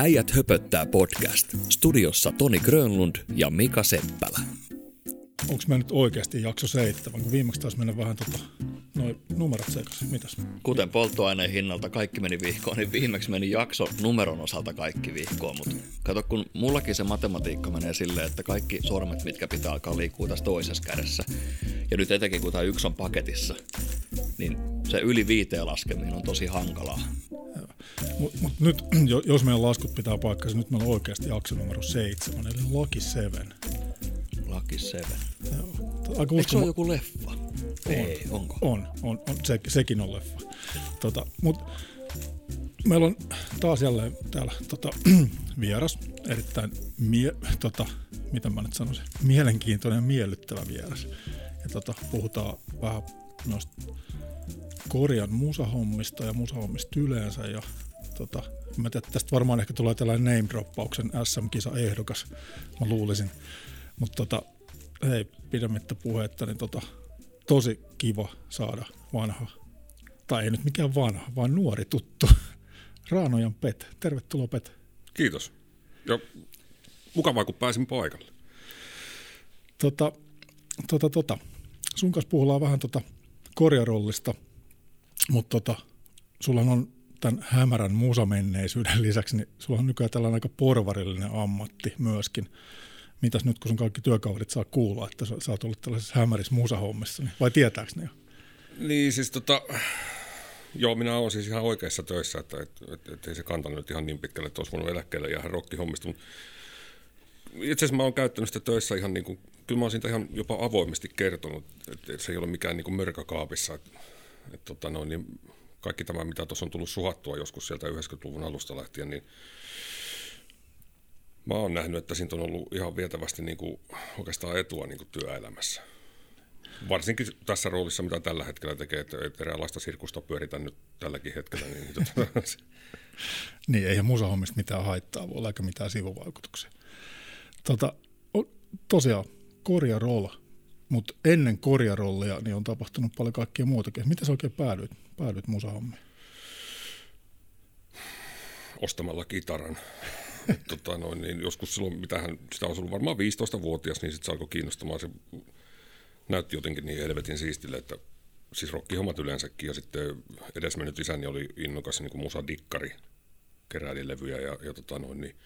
Äijät höpöttää podcast. Studiossa Toni Grönlund ja Mika Seppälä. Onko me nyt oikeasti jakso seitsemän, kun viimeksi taas mennä vähän tota, noin numerot sekaisin. Mitäs? Kuten polttoaineen hinnalta kaikki meni vihkoon, niin viimeksi meni jakso numeron osalta kaikki vihkoon. Mutta kato, kun mullakin se matematiikka menee silleen, että kaikki sormet, mitkä pitää alkaa liikkua tässä toisessa kädessä. Ja nyt etenkin kun tämä yksi on paketissa, niin se yli viiteen laskeminen on tosi hankalaa. Mutta mut nyt, jo- jos meidän laskut pitää paikkansa, nyt meillä on oikeasti jakso numero seitsemän, eli Lucky Seven. Lucky Seven. Aika Eikö se ole joku leffa? Ei, onko? On, on, on se, sekin on leffa. Tota, mut meillä on taas jälleen täällä tota, vieras, erittäin mie, tota, mitä mä nyt sanoisin, mielenkiintoinen ja miellyttävä vieras. Ja tota, puhutaan vähän noista Korjan musahommista ja musahommista yleensä. Ja, tota, mä tiedän, että tästä varmaan ehkä tulee tällainen name-droppauksen SM-kisa-ehdokas, mä luulisin. Mutta tota, hei, pidemmittä puhetta, niin tota, tosi kiva saada vanha, tai ei nyt mikään vanha, vaan nuori tuttu, Raanojan Pet. Tervetuloa Pet. Kiitos. Ja mukavaa, kun pääsin paikalle. Tota, tota, tota. Sun kanssa puhutaan vähän tota korjarollista, mutta tota, sulla on tämän hämärän musamenneisyyden lisäksi, niin sulla on nykyään tällainen aika porvarillinen ammatti myöskin. Mitäs nyt, kun sun kaikki työkaverit saa kuulla, että sä, sä oot ollut tällaisessa hämärissä musahommissa, niin vai tietääks ne jo? Niin siis tota, joo, minä olen siis ihan oikeassa töissä, että et, et, et ei se kantanut nyt ihan niin pitkälle, että olisi voinut eläkkeelle ja ihan rokkihommista, mutta itse asiassa mä oon käyttänyt sitä töissä ihan niin kuin, kyllä mä oon siitä ihan jopa avoimesti kertonut, että et se ei ole mikään niin kuin mörkökaapissa, että et, tota noin, niin kaikki tämä, mitä tuossa on tullut suhattua joskus sieltä 90-luvun alusta lähtien, niin mä oon nähnyt, että siitä on ollut ihan vietävästi niin kuin, oikeastaan etua niin kuin työelämässä. Varsinkin tässä roolissa, mitä tällä hetkellä tekee, että eräänlaista sirkusta pyöritän nyt tälläkin hetkellä. Niin, tota, Niin, eihän musahommista mitään haittaa voi olla, eikä mitään sivuvaikutuksia. Tota, tosiaan, korjarolla, mutta ennen korjarollia niin on tapahtunut paljon kaikkea muutakin. Miten sä oikein päädyit, päädyit musahommiin? ostamalla kitaran. Tota noin, niin joskus silloin, mitähän, sitä on ollut varmaan 15-vuotias, niin sitten se alkoi kiinnostamaan. Se näytti jotenkin niin helvetin siistille, että siis rokkihommat yleensäkin. Ja sitten edesmennyt isäni oli innokas niin kuin musadikkari, keräili levyjä ja, ja tota noin, niin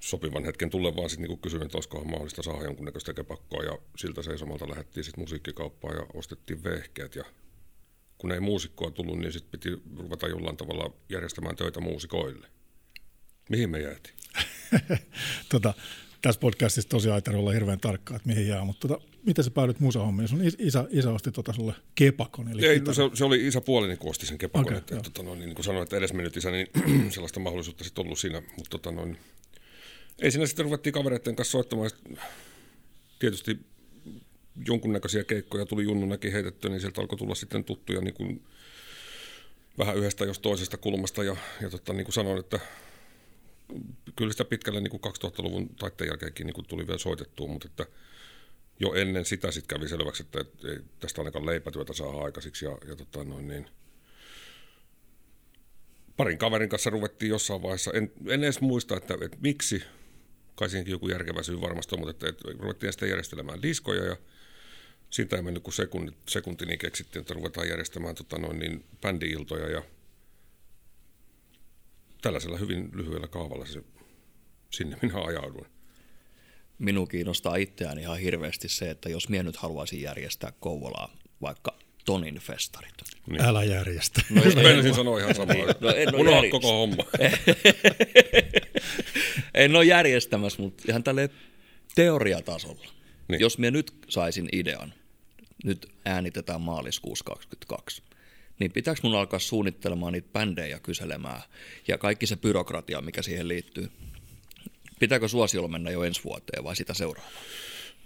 sopivan hetken tullen vaan sitten niin kysyin, että olisikohan mahdollista saada jonkunnäköistä kepakkoa ja siltä seisomalta lähdettiin sitten musiikkikauppaan ja ostettiin vehkeet ja kun ei muusikkoa tullut, niin sitten piti ruveta jollain tavalla järjestämään töitä muusikoille. Mihin me jäätiin? tota, tässä podcastissa tosiaan ei tarvitse olla hirveän tarkkaa, että mihin jää, mutta tota, miten sä päädyit musahommiin? Sun is- isä, isä osti tota sulle kepakon, eli Ei, no se, se, oli isä puoleni, kun osti sen kepakon. Okay, että, tota, noin, niin kuin sanoin, että edesmennyt isä, niin sellaista mahdollisuutta sitten ollut siinä. Mutta tota, noin, ei siinä sitten ruvettiin kavereiden kanssa soittamaan. Tietysti jonkunnäköisiä keikkoja tuli junnunakin heitettyä, niin sieltä alkoi tulla sitten tuttuja niin kuin vähän yhdestä jos toisesta kulmasta. Ja, ja tota, niin kuin sanoin, että kyllä sitä pitkälle niin kuin 2000-luvun taitteen jälkeenkin niin kuin tuli vielä soitettua, mutta että jo ennen sitä sitten kävi selväksi, että et, ei tästä ainakaan leipätyötä saa aikaisiksi. Ja, ja tota noin, niin parin kaverin kanssa ruvettiin jossain vaiheessa, en, en edes muista, että, että miksi, kai siinäkin joku järkevä syy varmasti on, mutta että, että ruvettiin sitten järjestelemään diskoja ja siitä ei mennyt kuin sekunti, sekunti niin keksittiin, että ruvetaan järjestämään tota noin, niin bändi-iltoja ja tällaisella hyvin lyhyellä kaavalla se, sinne minä ajauduin. Minua kiinnostaa itseään ihan hirveästi se, että jos minä nyt haluaisin järjestää Kouvolaa vaikka Tonin festarit. Niin. Älä järjestä. No, Just meinasin sanoa ihan samaa. No, en ole Unohda järjest- koko homma. en ole järjestämässä, mutta ihan tälle teoriatasolla. Niin. Niin. Jos minä nyt saisin idean, nyt äänitetään maaliskuussa 22, niin pitääkö mun alkaa suunnittelemaan niitä bändejä kyselemään ja kaikki se byrokratia, mikä siihen liittyy? Pitääkö suosiolla mennä jo ensi vuoteen vai sitä seuraavaan?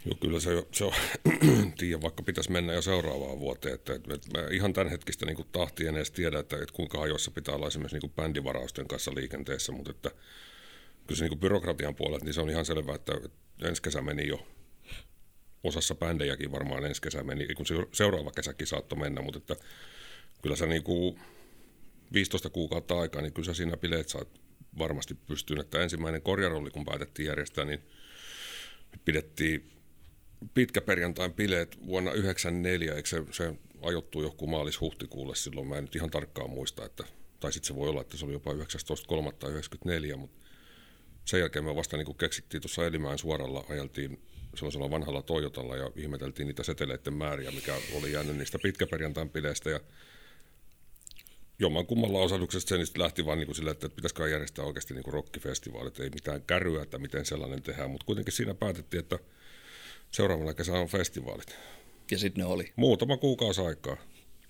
Joo, kyllä se, se on, tiedä, vaikka pitäisi mennä jo seuraavaan vuoteen, että, että, että mä ihan tämänhetkistä niin tahtia en edes tiedä, että, että kuinka ajoissa pitää olla esimerkiksi niin bändivarausten kanssa liikenteessä, mutta että kyllä se niin byrokratian puolelta, niin se on ihan selvää, että, ensi kesä meni jo osassa bändejäkin varmaan ensi kesä meni, kun se seuraava kesäkin saattoi mennä, mutta että kyllä se niin kuin 15 kuukautta aikaa, niin kyllä sä siinä bileet saat varmasti pystyn. Että ensimmäinen korjarolli, kun päätettiin järjestää, niin pidettiin pitkäperjantain bileet vuonna 1994, eikö se, se ajoittuu joku maalis-huhtikuulle silloin, mä en nyt ihan tarkkaan muista, että, tai sitten se voi olla, että se oli jopa 19.3.94, mutta sen jälkeen me vasta niin keksittiin tuossa Elimään suoralla, ajeltiin sellaisella vanhalla Toyotalla ja ihmeteltiin niitä seteleiden määriä, mikä oli jäänyt niistä pitkäperjantain bileistä ja jomman kummalla osalluksesta se niistä lähti vaan niin silleen, että pitäisikö järjestää oikeasti niin rockifestivaalit, ei mitään kärryä, että miten sellainen tehdään, mutta kuitenkin siinä päätettiin, että seuraavana kesänä on festivaalit. Ja sitten ne oli. Muutama kuukausi aikaa.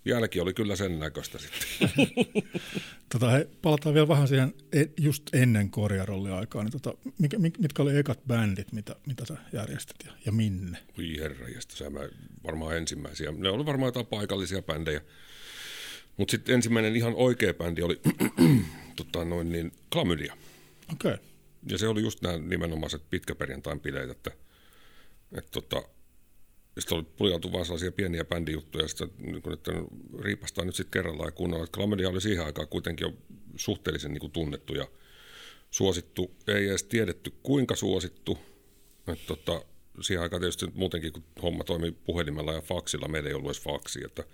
Jälki oli kyllä sen näköistä sitten. tota, he, palataan vielä vähän siihen e, just ennen korjarolliaikaa. Niin tota, mikä, mitkä oli ekat bändit, mitä, mitä sä järjestit ja, ja minne? Ui herra, sä mä varmaan ensimmäisiä. Ne oli varmaan jotain paikallisia bändejä. Mutta sitten ensimmäinen ihan oikea bändi oli tota, noin niin, Klamydia. Okei. Okay. Ja se oli just nämä nimenomaiset pitkäperjantain bileet, että, että tota, sitten oli puljautui vaan sellaisia pieniä bändijuttuja, sitten, niin kun, että nyt sitten kerrallaan ja kuunnella. Klamydia oli siihen aikaan kuitenkin jo suhteellisen niin kuin tunnettu ja suosittu. Ei edes tiedetty kuinka suosittu. Että, tota, siihen aikaan tietysti muutenkin, kun homma toimi puhelimella ja faksilla, meillä ei ollut edes faksi, että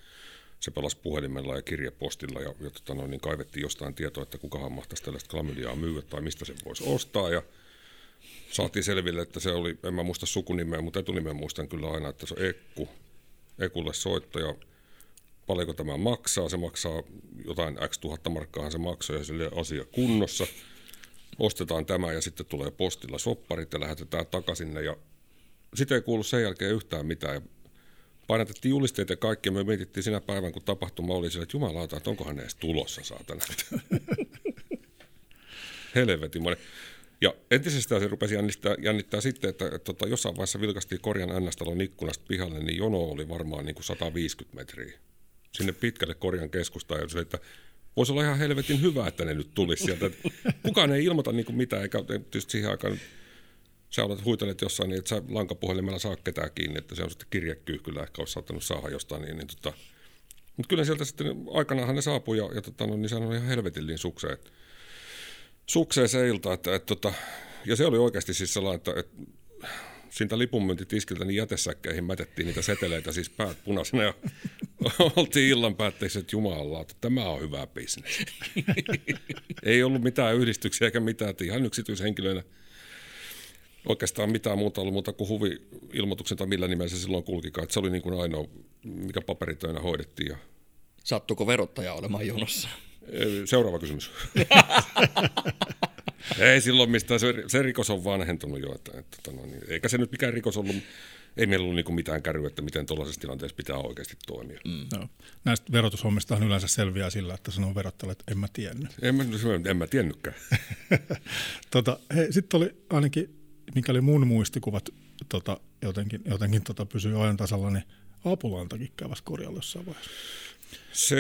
se pelasi puhelimella ja kirjepostilla ja, ja tota noin, niin kaivettiin jostain tietoa, että kukahan mahtaisi tällaista klamydiaa myyä tai mistä sen voisi ostaa ja saatiin selville, että se oli, en mä muista sukunimeä, mutta etunimen muistan kyllä aina, että se on Ekku, Ekulle soitto ja paljonko tämä maksaa, se maksaa jotain x tuhatta markkaahan se maksaa ja sille asia kunnossa. Ostetaan tämä ja sitten tulee postilla sopparit ja lähetetään takaisin ja sitten ei kuulu sen jälkeen yhtään mitään ja painatettiin julisteet ja kaikki, ja me mietittiin sinä päivän, kun tapahtuma oli sillä, että jumalauta, että onkohan ne edes tulossa, saatana. Helvetin monen. Ja entisestään se rupesi jännittää, jännittää sitten, että, että, että tota, jossain vaiheessa vilkastiin Korjan NS-talon ikkunasta pihalle, niin jono oli varmaan niin kuin 150 metriä. Sinne pitkälle Korjan keskustaan, ja se, että voisi olla ihan helvetin hyvä, että ne nyt tulisi sieltä. Kukaan ei ilmoita niin kuin mitään, eikä tietysti siihen aikaan sä olet huitellut jossain niin, että sä lankapuhelimella saa ketään kiinni, että se on sitten kirjekyyhkyllä ehkä olisi saattanut saada jostain. Niin, niin tota. Mutta kyllä sieltä sitten aikanaanhan ne saapui ja, ja tota, no, niin sehän oli ihan helvetillinen sukseen. Sukseen se ilta, että, että, tota, ja se oli oikeasti siis sellainen, että, että siitä lipunmyyntitiskiltä niin jätesäkkeihin mätettiin niitä seteleitä siis päät punaisena ja oltiin illan päätteeksi, että jumala, että tämä on hyvä bisnes. Ei ollut mitään yhdistyksiä eikä mitään, että ihan yksityishenkilöinä oikeastaan mitään muuta ollut muuta kuin huvi-ilmoituksen tai millä nimellä se silloin kulkikaan. Että se oli niin kuin ainoa, mikä paperitöinä hoidettiin. Ja... Sattuko verottaja olemaan jonossa? Seuraava kysymys. ei silloin mistään, se, se rikos on vanhentunut jo. Että, että, että no niin, eikä se nyt mikään rikos ollut, ei meillä ollut niin mitään kärryä, että miten tuollaisessa tilanteessa pitää oikeasti toimia. Mm. No. Näistä verotushommistahan yleensä selviää sillä, että sanoo verottajalle, että en mä tiennyt. En mä, en mä tiennytkään. tota, Sitten oli ainakin mikäli mun muistikuvat tota, jotenkin, jotenkin tota, pysyy ajan tasalla, niin Apulantakin käväsi korjalla jossain vaiheessa. Se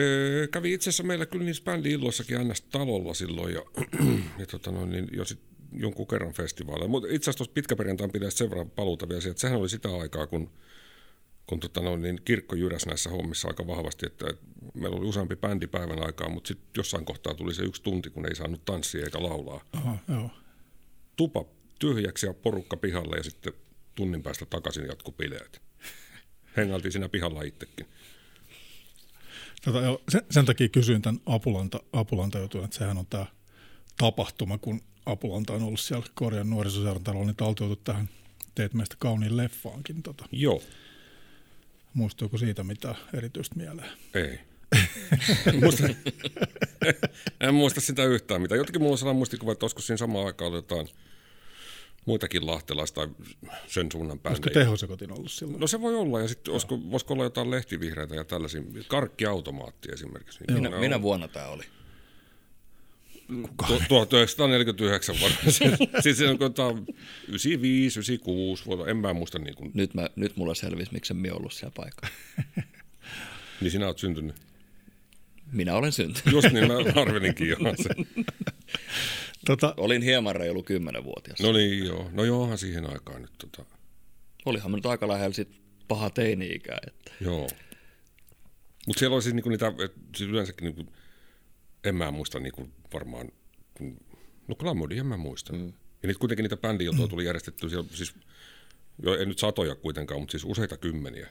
kävi itse asiassa meillä kyllä niissä bändi-illoissakin ns. talolla silloin ja, ja tota noin, niin jo sit jonkun kerran festivaaleja. Mutta itse asiassa tuossa pitkäperjantain pitäisi sen verran paluuta vielä siihen, että sehän oli sitä aikaa, kun, kun tota noin, niin kirkko jyräs näissä hommissa aika vahvasti, että, että meillä oli useampi bändi päivän aikaa, mutta sitten jossain kohtaa tuli se yksi tunti, kun ei saanut tanssia eikä laulaa. Aha, joo. Tupa tyhjäksi ja porukka pihalle ja sitten tunnin päästä takaisin jatku bileet. Hengaltiin siinä pihalla itsekin. Tota, jo, sen, sen, takia kysyin tämän Apulanta, Apulanta jutun, että sehän on tämä tapahtuma, kun Apulanta on ollut siellä Korjan nuorisoseurantalolla, niin taltioitu tähän Teet meistä kauniin leffaankin. Tota. Joo. Muistuuko siitä mitä erityistä mieleen? Ei. muista, en muista sitä yhtään mitä. Jotenkin mulla on sellainen muistikuva, että olisiko siinä samaan aikaan jotain – muitakin lahtelaista sen suunnan päin. Olisiko tehosekotin ollut silloin? No se voi olla, ja sitten olisiko, voisiko olla jotain lehtivihreitä ja tällaisia, karkkiautomaatti esimerkiksi. Niin minä, minä vuonna tämä oli? 1949 vuonna. siis se on 95, 96 vuonna, en mä muista. Niin kuin... nyt, mä, nyt mulla selvisi, miksi en ollut siellä paikalla. niin sinä olet syntynyt? Minä olen syntynyt. Just niin, mä arvelinkin jo. Tota... Olin hieman reilu kymmenenvuotias. No niin, joo. No joohan siihen aikaan nyt. Tota... Olihan nyt aika lähellä sit paha teini-ikää. Että... Joo. Mutta siellä oli siis niinku niitä, et, siis yleensäkin niinku, en mä muista niinku varmaan, kun No Glamodia mä muistan. Mm. Ja niitä kuitenkin niitä bändiltoja tuli järjestetty siellä, siis jo ei nyt satoja kuitenkaan, mutta siis useita kymmeniä.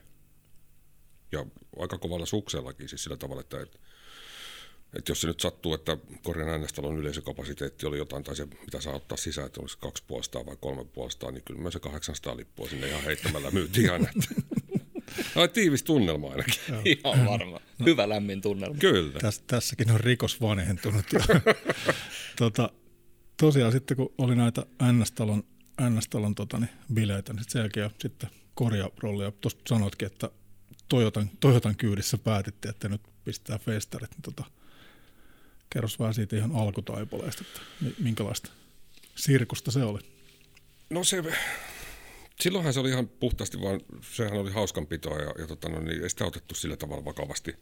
Ja aika kovalla suksellakin siis sillä tavalla, että, että, että jos se nyt sattuu, että Korjan äänestalon yleisökapasiteetti oli jotain, tai se mitä saa ottaa sisään, että olisi kaksi puolestaan vai kolme puolestaan, niin kyllä me se 800 lippua sinne ihan heittämällä myytiin aina. No, tiivis tunnelma ainakin. Ihan varma. Hyvä lämmin tunnelma. Kyllä. Täs, tässäkin on rikos vanhentunut. tota, tosiaan sitten kun oli näitä NS-talon, NS-talon tota, niin, bileitä, niin sen jälkeen sitten korjarollia. Tuossa sanoitkin, että Toyotan, Toyotan kyydissä päätitte, että nyt pistää festarit. Niin tota, kerros vähän siitä ihan alkutaipaleesta, että minkälaista sirkusta se oli. No se, silloinhan se oli ihan puhtaasti vaan, sehän oli hauskanpitoa ja, ja tota, no, niin ei sitä otettu sillä tavalla vakavasti.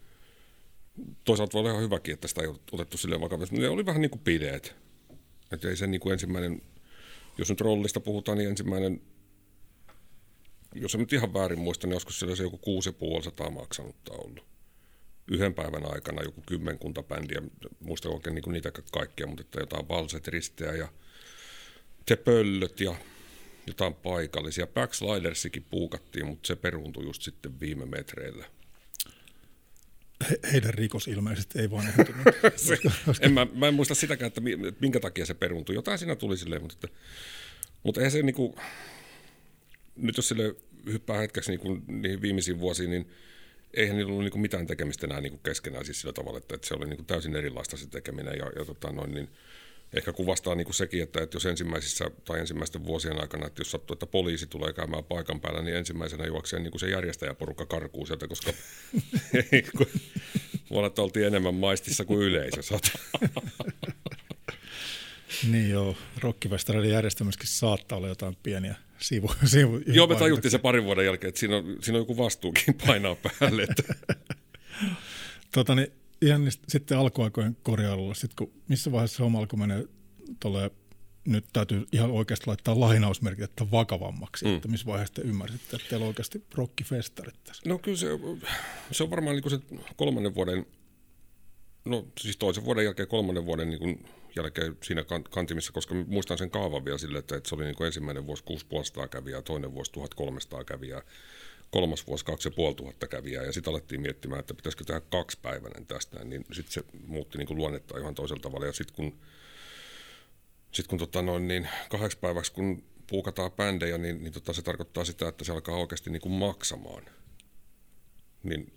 Toisaalta voi olla ihan hyväkin, että sitä ei otettu sille vakavasti. Ne oli vähän niin kuin pideet. Että ei se niin kuin ensimmäinen, jos nyt rollista puhutaan, niin ensimmäinen, jos en nyt ihan väärin muista, niin joskus siellä se joku 6,5 maksanutta ollut. Yhden päivän aikana joku kymmenkunta bändiä, muista oikein niin niitä kaikkia, mutta että jotain valset, risteä ja te pöllöt ja jotain paikallisia. Backslidersikin puukattiin, mutta se peruuntui just sitten viime metreillä. He, heidän rikos ilmeisesti ei vaan se, en, mä, mä, en muista sitäkään, että minkä takia se peruuntui. Jotain siinä tuli silleen, mutta, että, mutta eihän se niinku, nyt jos sille hyppää hetkeksi niinku, niihin viimeisiin vuosiin, niin eihän niillä ollut niinku mitään tekemistä enää niinku keskenään siis sillä tavalla, että, se oli niinku täysin erilaista se tekeminen ja, ja tota noin, niin, ehkä kuvastaa niin kuin sekin, että, jos ensimmäisissä tai ensimmäisten vuosien aikana, että jos sattuu, että poliisi tulee käymään paikan päällä, niin ensimmäisenä juoksee niin kuin se järjestäjäporukka karkuu sieltä, koska vuonna oltiin enemmän maistissa kuin yleisö. Niin joo, rockifestareiden järjestämiskin saattaa olla jotain pieniä sivu. sivu joo, me tajuttiin se parin vuoden jälkeen, että siinä on, siinä on joku vastuukin painaa päälle. Että. tota, niin, ihan niistä, sitten alkuaikojen korjailulla, sitten kun, missä vaiheessa se homma alkoi menee tolle, nyt täytyy ihan oikeasti laittaa lainausmerkit, että vakavammaksi, mm. että missä vaiheessa te ymmärsitte, että teillä on oikeasti rockifestarit tässä? No kyllä se, se on varmaan niin se kolmannen vuoden, no siis toisen vuoden jälkeen kolmannen vuoden niin kuin jälkeen siinä kantimissa, koska muistan sen kaavan vielä sille, että, että se oli niin kuin ensimmäinen vuosi 6500 kävijää, toinen vuosi 1300 kävijää, kolmas vuosi 2500 kävijää ja sitten alettiin miettimään, että pitäisikö tehdä kaksipäiväinen tästä, niin sitten se muutti niin kuin luonnetta ihan toisella tavalla ja sitten kun, sit kun tota noin, niin kahdeksi päiväksi kun puukataan bändejä, niin, niin tota, se tarkoittaa sitä, että se alkaa oikeasti niin kuin maksamaan. Niin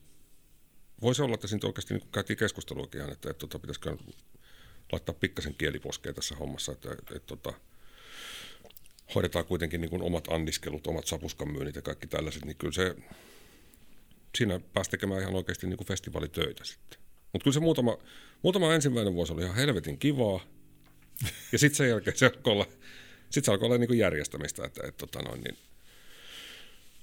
voisi olla, että siinä oikeasti niin käytiin keskusteluakin ihan, että, että, että pitäisikö laittaa pikkasen kieliposkea tässä hommassa, että, että, että, että hoidetaan kuitenkin niin omat anniskelut, omat sapuskan myynnit ja kaikki tällaiset, niin kyllä se, siinä pääsi tekemään ihan oikeasti niin festivaalitöitä sitten. Mutta kyllä se muutama, muutama ensimmäinen vuosi oli ihan helvetin kivaa, ja sitten sen jälkeen se alkoi olla, sit se alkoi olla niin järjestämistä, että, että tota noin, niin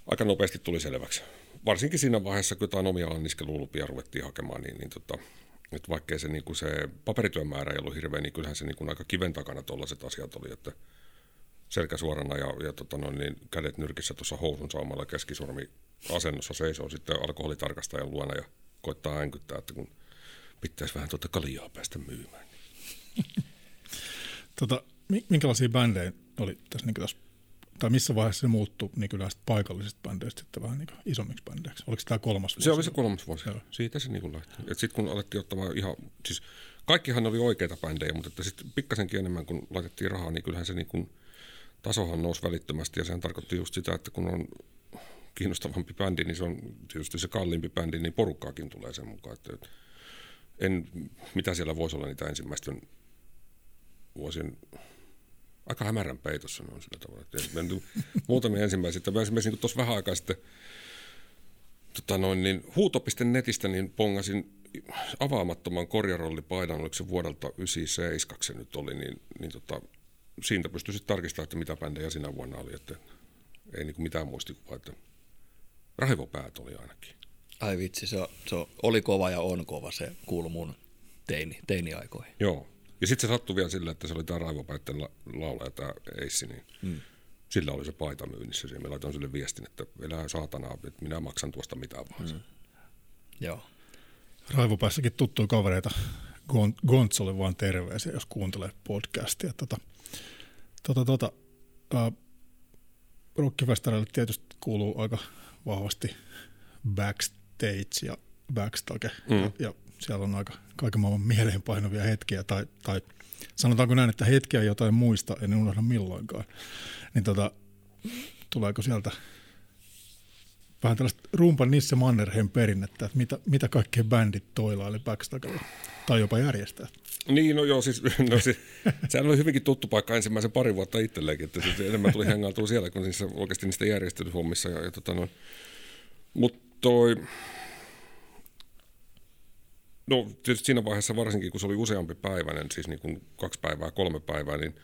aika nopeasti tuli selväksi. Varsinkin siinä vaiheessa, kun jotain omia anniskelulupia ruvettiin hakemaan, niin, niin tota, että vaikkei se, niin se paperityön määrä ei ollut hirveä, niin kyllähän se niin kuin aika kiven takana tuollaiset asiat oli, että – selkä suorana ja, ja tota noin, niin kädet nyrkissä tuossa housun saamalla keskisormi asennossa seisoo sitten alkoholitarkastajan luona ja koittaa änkyttää, että kun pitäisi vähän tuota kaljaa päästä myymään. tota, minkälaisia bändejä oli tässä, niin tässä tai missä vaiheessa se muuttui niin kyllä paikallisista bändeistä sitten vähän niin isommiksi bändeiksi? Oliko tämä kolmas vuosi? Se oli se kolmas vuosi. Joo. Siitä se niin lähti. Sitten kun alettiin ottamaan ihan, siis kaikkihan oli oikeita bändejä, mutta sitten pikkasenkin enemmän kun laitettiin rahaa, niin kyllähän se niin kuin – tasohan nousi välittömästi ja sehän tarkoitti just sitä, että kun on kiinnostavampi bändi, niin se on tietysti se kalliimpi bändi, niin porukkaakin tulee sen mukaan. Että en, mitä siellä voisi olla niitä ensimmäisten vuosien aika hämärän peitossa ne on sillä tavalla. Että muutamia ensimmäisiä. Mä esimerkiksi niin tuossa vähän aikaa sitten tota noin, niin huuto.netistä niin pongasin avaamattoman korjarollipaidan, oliko se vuodelta 97 se nyt oli, niin, niin tota, siitä pystyi sitten tarkistamaan, että mitä bändejä sinä vuonna oli, että ei niin mitään muistikuvaa, että raivopäät oli ainakin. Ai vitsi, se, se oli kova ja on kova, se kuului mun teini, teiniaikoihin. Joo, ja sitten se sattui vielä sillä, että se oli tämä raivopäitten la, laulaja, tämä Eissi, niin mm. sillä oli se paita myynnissä. Ja me laitoin sille viestin, että elää saatana, että minä maksan tuosta mitään vaan. Mm. Joo. Raivopäässäkin tuttuja kavereita Gon- Gontsolle vaan terveisiä, jos kuuntelee podcastia. Tota, tota, tota, äh, Rockifestarille tietysti kuuluu aika vahvasti backstage ja backstage, mm. ja, ja siellä on aika kaiken maailman mieleenpainuvia hetkiä, tai, tai sanotaanko näin, että hetkiä jotain muista, en unohda milloinkaan. Niin tota, tuleeko sieltä vähän tällaista rumpan Nisse Mannerheim perinnettä, että mitä, mitä kaikkea bändit toilaili backstagella, tai jopa järjestää. Niin, no joo, siis, no siis sehän oli hyvinkin tuttu paikka ensimmäisen pari vuotta itselleenkin, että siis enemmän tuli hengailtua siellä kuin niissä, oikeasti niistä järjestelyhommissa. Ja, ja tota no, mutta toi, no tietysti siinä vaiheessa varsinkin, kun se oli useampi päiväinen, siis niin kuin kaksi päivää, kolme päivää, niin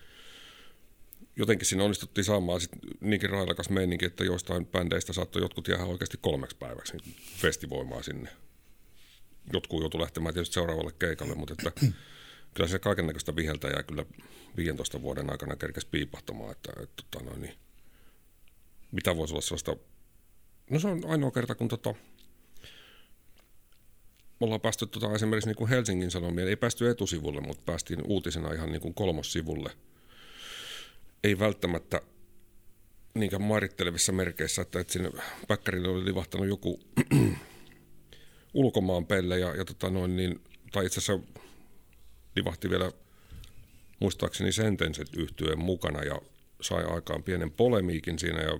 jotenkin siinä onnistuttiin saamaan sit niinkin railakas meininki, että joistain bändeistä saattoi jotkut jäädä oikeasti kolmeksi päiväksi niin festivoimaan sinne. Jotkut joutui lähtemään tietysti seuraavalle keikalle, mutta että kyllä se kaiken näköistä viheltä ja kyllä 15 vuoden aikana kerkesi piipahtamaan, että, että, että tota noin, niin, mitä voisi olla sellaista, no se on ainoa kerta, kun tota, me ollaan päästy tota, esimerkiksi niin kuin Helsingin Sanomien, ei päästy etusivulle, mutta päästiin uutisena ihan niin kuin kolmossivulle. Ei välttämättä niinkään mairittelevissa merkeissä, että, että sinne päkkärille oli livahtanut joku ulkomaan pelle ja, ja tota noin, niin, tai itse asiassa livahti vielä muistaakseni Sentenset yhtyeen mukana ja sai aikaan pienen polemiikin siinä ja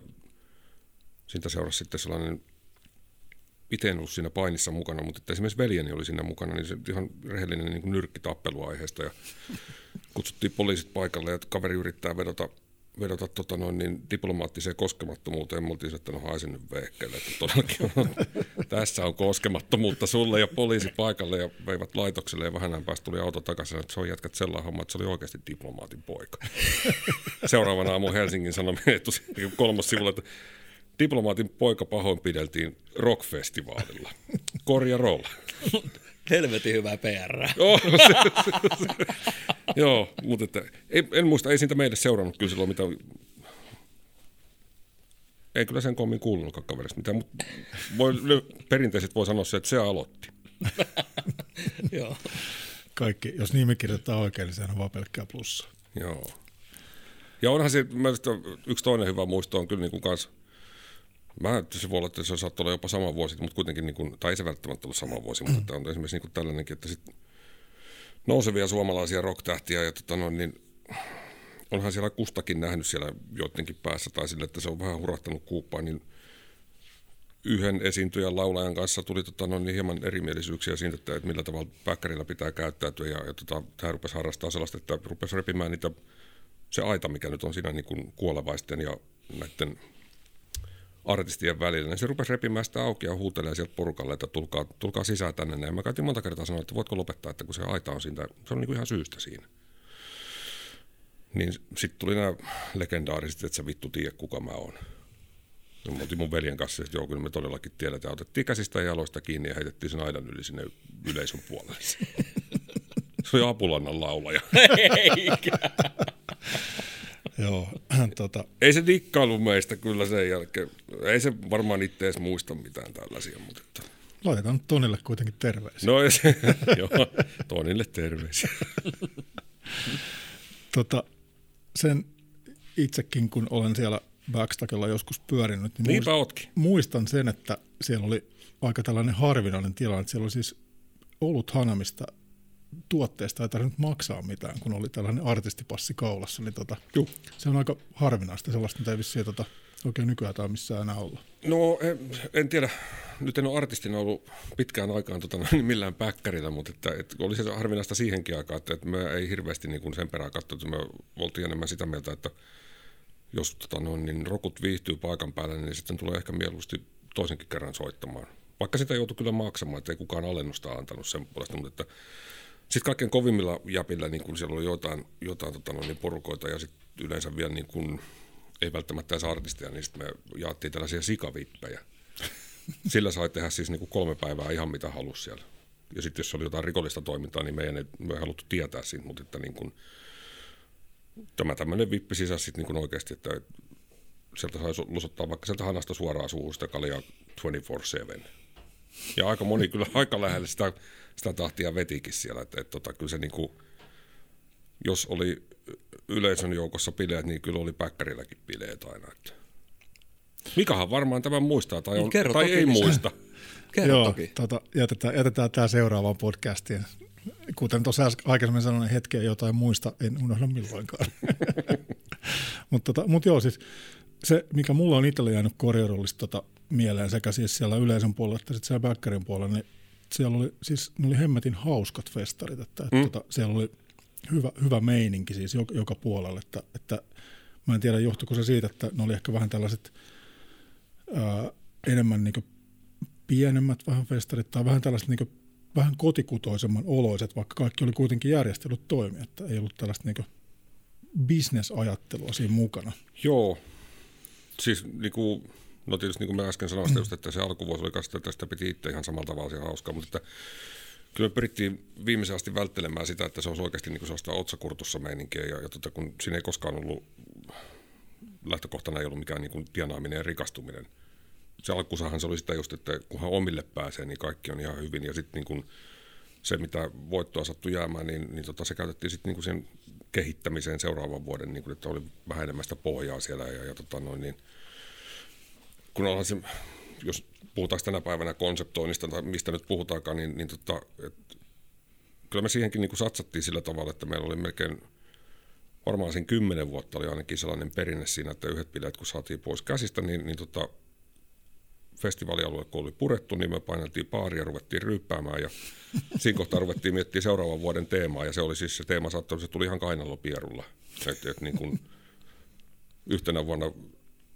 siitä seurasi sitten sellainen itse en ollut siinä painissa mukana, mutta että esimerkiksi veljeni oli siinä mukana, niin se ihan rehellinen niin kuin nyrkkitappeluaiheesta ja kutsuttiin poliisit paikalle ja kaveri yrittää vedota, vedota tota noin, niin diplomaattiseen koskemattomuuteen. Me oltiin että no haisen nyt vehkelle, että todellakin on, tässä on koskemattomuutta sulle ja poliisi paikalle ja veivät laitokselle ja vähän päästä tuli auto takaisin, että se on jätkät sellainen homma, että se oli oikeasti diplomaatin poika. Seuraavana aamu Helsingin Sanomien kolmas sivulla, että diplomaatin poika pahoinpideltiin rockfestivaalilla. Korja roll. Helvetin hyvää PR. Oh, Joo, mutta että, ei, en muista, ei siitä meille seurannut kyllä silloin mitä... Ei kyllä sen kommin kuulunutkaan kaverista mitään, mutta voi, perinteiset voi sanoa se, että se aloitti. Joo. Kaikki, jos nimi kirjoittaa oikein, niin sehän on vaan pelkkää plussa. Joo. Ja onhan se, yksi toinen hyvä muisto on kyllä niin kuin kanssa Mä, se voi olla, että se saattaa olla jopa sama vuosi, mutta kuitenkin, niin kuin, tai ei se välttämättä ole sama vuosi, mutta että on esimerkiksi niin kuin tällainenkin, että sit nousevia suomalaisia rocktähtiä ja tota noin, niin onhan siellä kustakin nähnyt siellä joidenkin päässä tai sille, että se on vähän hurahtanut kuuppaan, niin yhden esiintyjän laulajan kanssa tuli tota, noin, niin hieman erimielisyyksiä siitä, että, että millä tavalla päkkärillä pitää käyttäytyä ja, ja tota, hän rupesi harrastaa sellaista, että rupesi repimään niitä, se aita, mikä nyt on siinä niin kuin kuolevaisten ja näiden artistien välillä, niin se rupesi repimään sitä auki ja huutelee sieltä porukalle, että tulkaa, tulkaa sisään tänne. Ja mä käytin monta kertaa sanoa, että voitko lopettaa, että kun se aita on siinä, se on niin kuin ihan syystä siinä. Niin sitten tuli nämä legendaariset, että sä vittu tiedä, kuka mä oon. No, me mun veljen kanssa, että joo, kyllä me todellakin tiedetään. Otettiin käsistä ja jaloista kiinni ja heitettiin sen aidan yli sinne yleisön puolelle. Se oli Apulannan laulaja. Eikä. Joo, tota. Ei se dikkailu meistä kyllä sen jälkeen. Ei se varmaan itse edes muista mitään tällaisia. Mutta että... Laitetaan nyt Tonille kuitenkin terveisiä. No se, joo, Tonille terveisiä. tota, sen itsekin, kun olen siellä Backstagella joskus pyörinyt, niin Niinpä muistan, muistan sen, että siellä oli aika tällainen harvinainen tilanne, että siellä oli siis ollut Hanamista tuotteesta ei tarvinnut maksaa mitään, kun oli tällainen artistipassi kaulassa, niin tota, Juh. se on aika harvinaista, sellaista mitä ei vissiin tota, oikein nykyään tai missään enää olla. No en, en tiedä, nyt en ole artistina ollut pitkään aikaan tota, niin millään päkkärillä, mutta että, että oli se harvinaista siihenkin aikaan, että, että me ei hirveästi niin kuin sen perään katsottu, me oltiin enemmän sitä mieltä, että jos tota, no, niin rokut viihtyy paikan päällä, niin sitten tulee ehkä mieluusti toisenkin kerran soittamaan. Vaikka sitä joutui kyllä maksamaan, että ei kukaan alennusta antanut sen puolesta, mutta että sitten kaikkein kovimmilla jäpillä niin kun siellä oli jotain, jotain tota, no, niin porukoita ja sitten yleensä vielä niin kun, ei välttämättä edes artisteja, niin sitten me jaettiin tällaisia sikavippejä. Sillä sai tehdä siis niin kuin kolme päivää ihan mitä halusi siellä. Ja sitten jos oli jotain rikollista toimintaa, niin meidän ei, me ei haluttu tietää siitä, mutta että niin kun, tämä tämmöinen vippi sisäsi sitten niin oikeasti, että sieltä sai lusottaa vaikka sieltä hanasta suoraan suuhun sitä kaljaa 24-7. Ja aika moni kyllä aika lähellä sitä, sitä tahtia vetikin siellä. Että, että, että kyllä se niin kuin, jos oli yleisön joukossa bileet, niin kyllä oli päkkärilläkin bileet aina. Että. Mikahan varmaan tämän muistaa tai, on, Kerro tai toki ei lisää. muista. Kerro Joo, toki. tota, jätetään, jätetään tämä seuraavaan podcastiin. Kuten tuossa aikaisemmin sanoin, hetkeä jotain muista, en unohda milloinkaan. Mutta tota, mut joo, siis se, mikä mulla on itsellä jäänyt korjarollista tota, mieleen sekä siis siellä yleisön puolella että sitten siellä backerin puolella, niin siellä oli, siis ne oli hemmetin hauskat festarit, että, että Mm. tota, siellä oli hyvä, hyvä meininki siis joka, joka puolella, että, että mä en tiedä johtuiko se siitä, että ne oli ehkä vähän tällaiset ää, enemmän niin pienemmät vähän festarit tai vähän tällaiset niin vähän kotikutoisemman oloiset, vaikka kaikki oli kuitenkin järjestelyt toimi, että ei ollut tällaista niin bisnesajattelua siinä mukana. Joo, siis niin kuin, no tietysti niin kuin mä äsken sanoin, just, että se alkuvuosi oli kanssa, että sitä piti itse ihan samalla tavalla siellä hauskaa, mutta että kyllä me pyrittiin viimeisen asti välttelemään sitä, että se olisi oikeasti niin kuin sellaista otsakurtussa meininkiä, ja, ja tota, kun siinä ei koskaan ollut, lähtökohtana ei ollut mikään niin kuin tienaaminen ja rikastuminen. Se alkusahan se oli sitä just, että kunhan omille pääsee, niin kaikki on ihan hyvin, ja sitten niin kuin se, mitä voittoa sattui jäämään, niin, niin tota, se käytettiin sitten niin sen kehittämiseen seuraavan vuoden, niin kuin, että oli vähän enemmän sitä pohjaa siellä, ja, ja tota, noin, niin, kun ollaan se, jos puhutaan tänä päivänä konseptoinnista tai mistä nyt puhutaankaan, niin, niin tota, et, kyllä me siihenkin niin kuin satsattiin sillä tavalla, että meillä oli melkein varmaan sen kymmenen vuotta oli ainakin sellainen perinne siinä, että yhdet bileet kun saatiin pois käsistä, niin, niin tota, festivaalialue kun oli purettu, niin me paineltiin baaria ja ruvettiin ryyppäämään ja siinä kohtaa ruvettiin miettimään seuraavan vuoden teemaa ja se oli siis se teema saattoi, se tuli ihan kainalopierulla. Et, et niin kuin yhtenä vuonna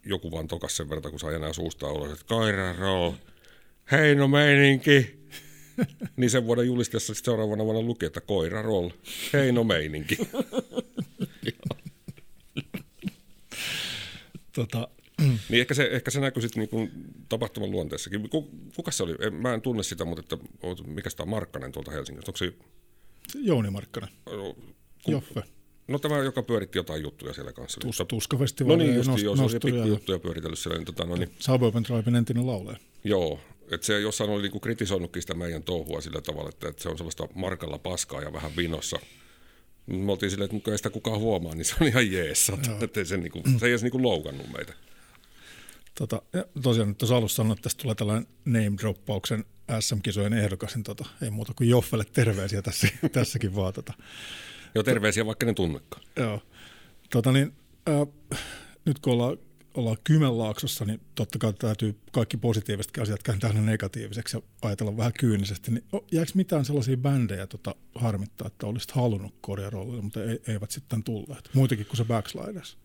joku vaan tokas sen verran, kun sai enää suusta ulos, että koira roll, heino meininki. niin sen vuoden julisteessa sitten seuraavana vuonna luki, että koira roll, heino meininki. Tota, Niin ehkä se, ehkä se näkyy sitten niinku tapahtuman luonteessakin. Ku- Kuka se oli? En- Mä en tunne sitä, mutta että, mikä sitä on Markkanen tuolta Helsingistä? Onko se, Jouni Markkanen, ku, Joffe, no tämä, joka pyöritti jotain juttuja siellä kanssa. Tus, no Tuskafestivaali. niin, ja just, nost- joo, se oli juttuja pyöritellyt siellä. Niin, tota, no, niin, Suburban Tribein entinen laulaja. joo, että se jossain oli niinku kritisoinutkin sitä meidän touhua sillä tavalla, että, että se on sellaista markalla paskaa ja vähän vinossa. Me oltiin silleen, että kun ei sitä kukaan huomaa, niin se on ihan jees. Että se, niinku, se ei edes niinku loukannut meitä. Tota, ja tosiaan nyt tuossa alussa sanoin, että tästä tulee tällainen name-droppauksen SM-kisojen ehdokas, niin tota, ei muuta kuin Joffelle terveisiä tässä, tässäkin vaan. Tota. Joo, terveisiä vaikka ne tunnekaan. Joo. Tota niin, äh, nyt kun ollaan, ollaan Kymenlaaksossa, niin totta kai täytyy kaikki positiiviset asiat kääntää aina negatiiviseksi ja ajatella vähän kyynisesti. Niin jääkö mitään sellaisia bändejä tota, harmittaa, että olisit halunnut korjarollille, mutta ei, eivät sitten tulleet? Muitakin kuin se Backsliders.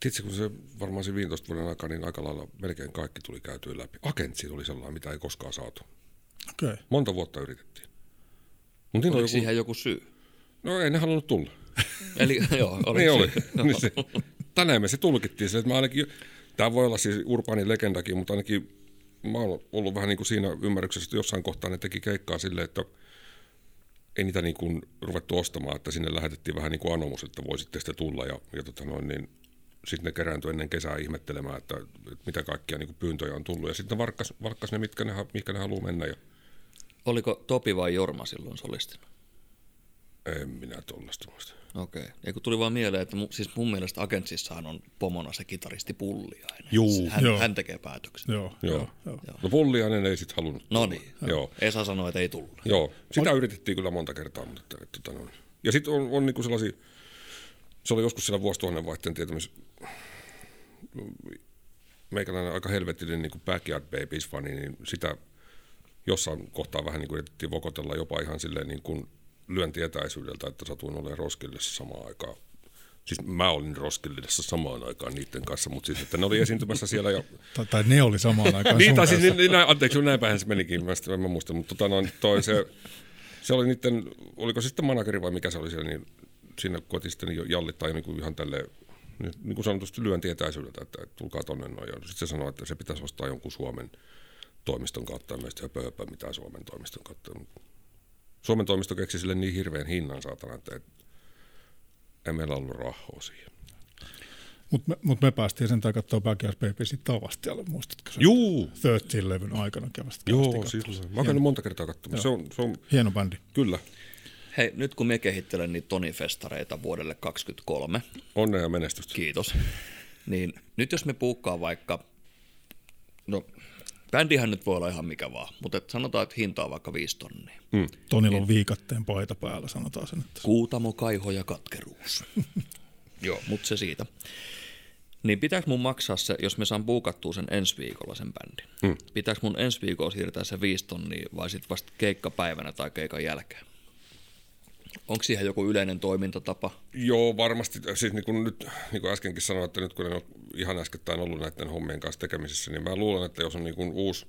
Tiedätkö, kun se varmaan se 15 vuoden aikaa, niin aika lailla melkein kaikki tuli käytyä läpi. Agentsi oli sellainen, mitä ei koskaan saatu. Okei. Okay. Monta vuotta yritettiin. Niin Oliko joku... siihen joku syy? No ei ne halunnut tulla. Eli joo, oli niin oli. niin se, tänään me se tulkittiin. Se, että mä ainakin, tämä voi olla siis urbaani legendakin, mutta ainakin mä oon ollut vähän niin kuin siinä ymmärryksessä, että jossain kohtaa ne teki keikkaa silleen, että ei niitä niin kuin ruvettu ostamaan, että sinne lähetettiin vähän niin kuin anomus, että voisitte sitten tulla ja, ja tota noin, niin sitten ne kerääntyi ennen kesää ihmettelemään, että, että mitä kaikkia niin kuin pyyntöjä on tullut. Ja sitten varkkas, varkkas ne, mitkä ne, mitkä ne haluaa mennä. Ja Oliko Topi vai Jorma silloin solistina? en minä tuollaista muista. Okei. Okay. Ja kun tuli vaan mieleen, että mu, siis mun mielestä Agentsissahan on pomona se kitaristi Pulliainen. Juu. hän, Joo. hän tekee päätöksen. Joo, Joo. joo, joo. No Pulliainen ei sitten halunnut No niin. Joo. Esa sanoi, että ei tullut. Joo, sitä yritettiin kyllä monta kertaa. Mutta, että, että, tota noin. ja sitten on, on niinku sellaisia, se oli joskus siellä vuosituhannen vaihteen tietämis, meikäläinen aika helvetillinen niin Backyard Babies-fani, niin sitä jossain kohtaa vähän niin kuin yritettiin vokotella jopa ihan silleen niin kuin lyöntietäisyydeltä, että satuin olemaan Roskildessa samaan aikaan. Siis mä olin Roskildessa samaan aikaan niiden kanssa, mutta siis, että ne oli esiintymässä siellä ja Tai, tai ne oli samaan aikaan niin, tai siis, niin, niin, anteeksi, näinpähän se menikin, mä, sitä, en mä muista, mutta tota, noin, toi, se, se oli niiden, oliko se sitten manageri vai mikä se oli siellä, niin siinä kotiin sitten jo jallittaa niin kuin ihan tälle niin, niin kuin sanotusti lyönti etäisyydeltä, että, että tulkaa tonne noin. Ja sitten se sanoi, että se pitäisi ostaa jonkun Suomen toimiston kautta, ja meistä höpö, höpö mitään Suomen toimiston kautta. Suomen toimisto keksi sille niin hirveän hinnan saatana, että et, ei meillä ollut rahaa siihen. Mutta me, mut me päästiin sen katsoa Backyard Babysin Tavastialle, muistatko se? Juu, 13-levyn aikana kävästä. joo, silloin. Mä oon monta kertaa katsomaan. Se on, se on, Hieno bändi. kyllä, Hei, nyt kun me kehittelen niitä Toni-festareita vuodelle 2023, onnea ja menestystä. kiitos, niin nyt jos me puukkaa vaikka, no bändihän nyt voi olla ihan mikä vaan, mutta et sanotaan, että hinta on vaikka viisi tonnia. Mm. Tonilla on viikatteen paita päällä, sanotaan sen. Että Kuutamo, kaiho ja katkeruus. Joo, mutta se siitä. Niin pitääkö mun maksaa se, jos me saan buukattua sen ensi viikolla sen bändin? Mm. Pitääkö mun ensi viikolla siirtää se viisi tonnia vai sitten vasta keikkapäivänä tai keikan jälkeen? Onko siihen joku yleinen toimintatapa? Joo, varmasti. Siis niin kuin nyt, niin kuin äskenkin sanoin, että nyt kun en ole ihan äskettäin ollut näiden hommien kanssa tekemisissä, niin mä luulen, että jos on niin kuin uusi,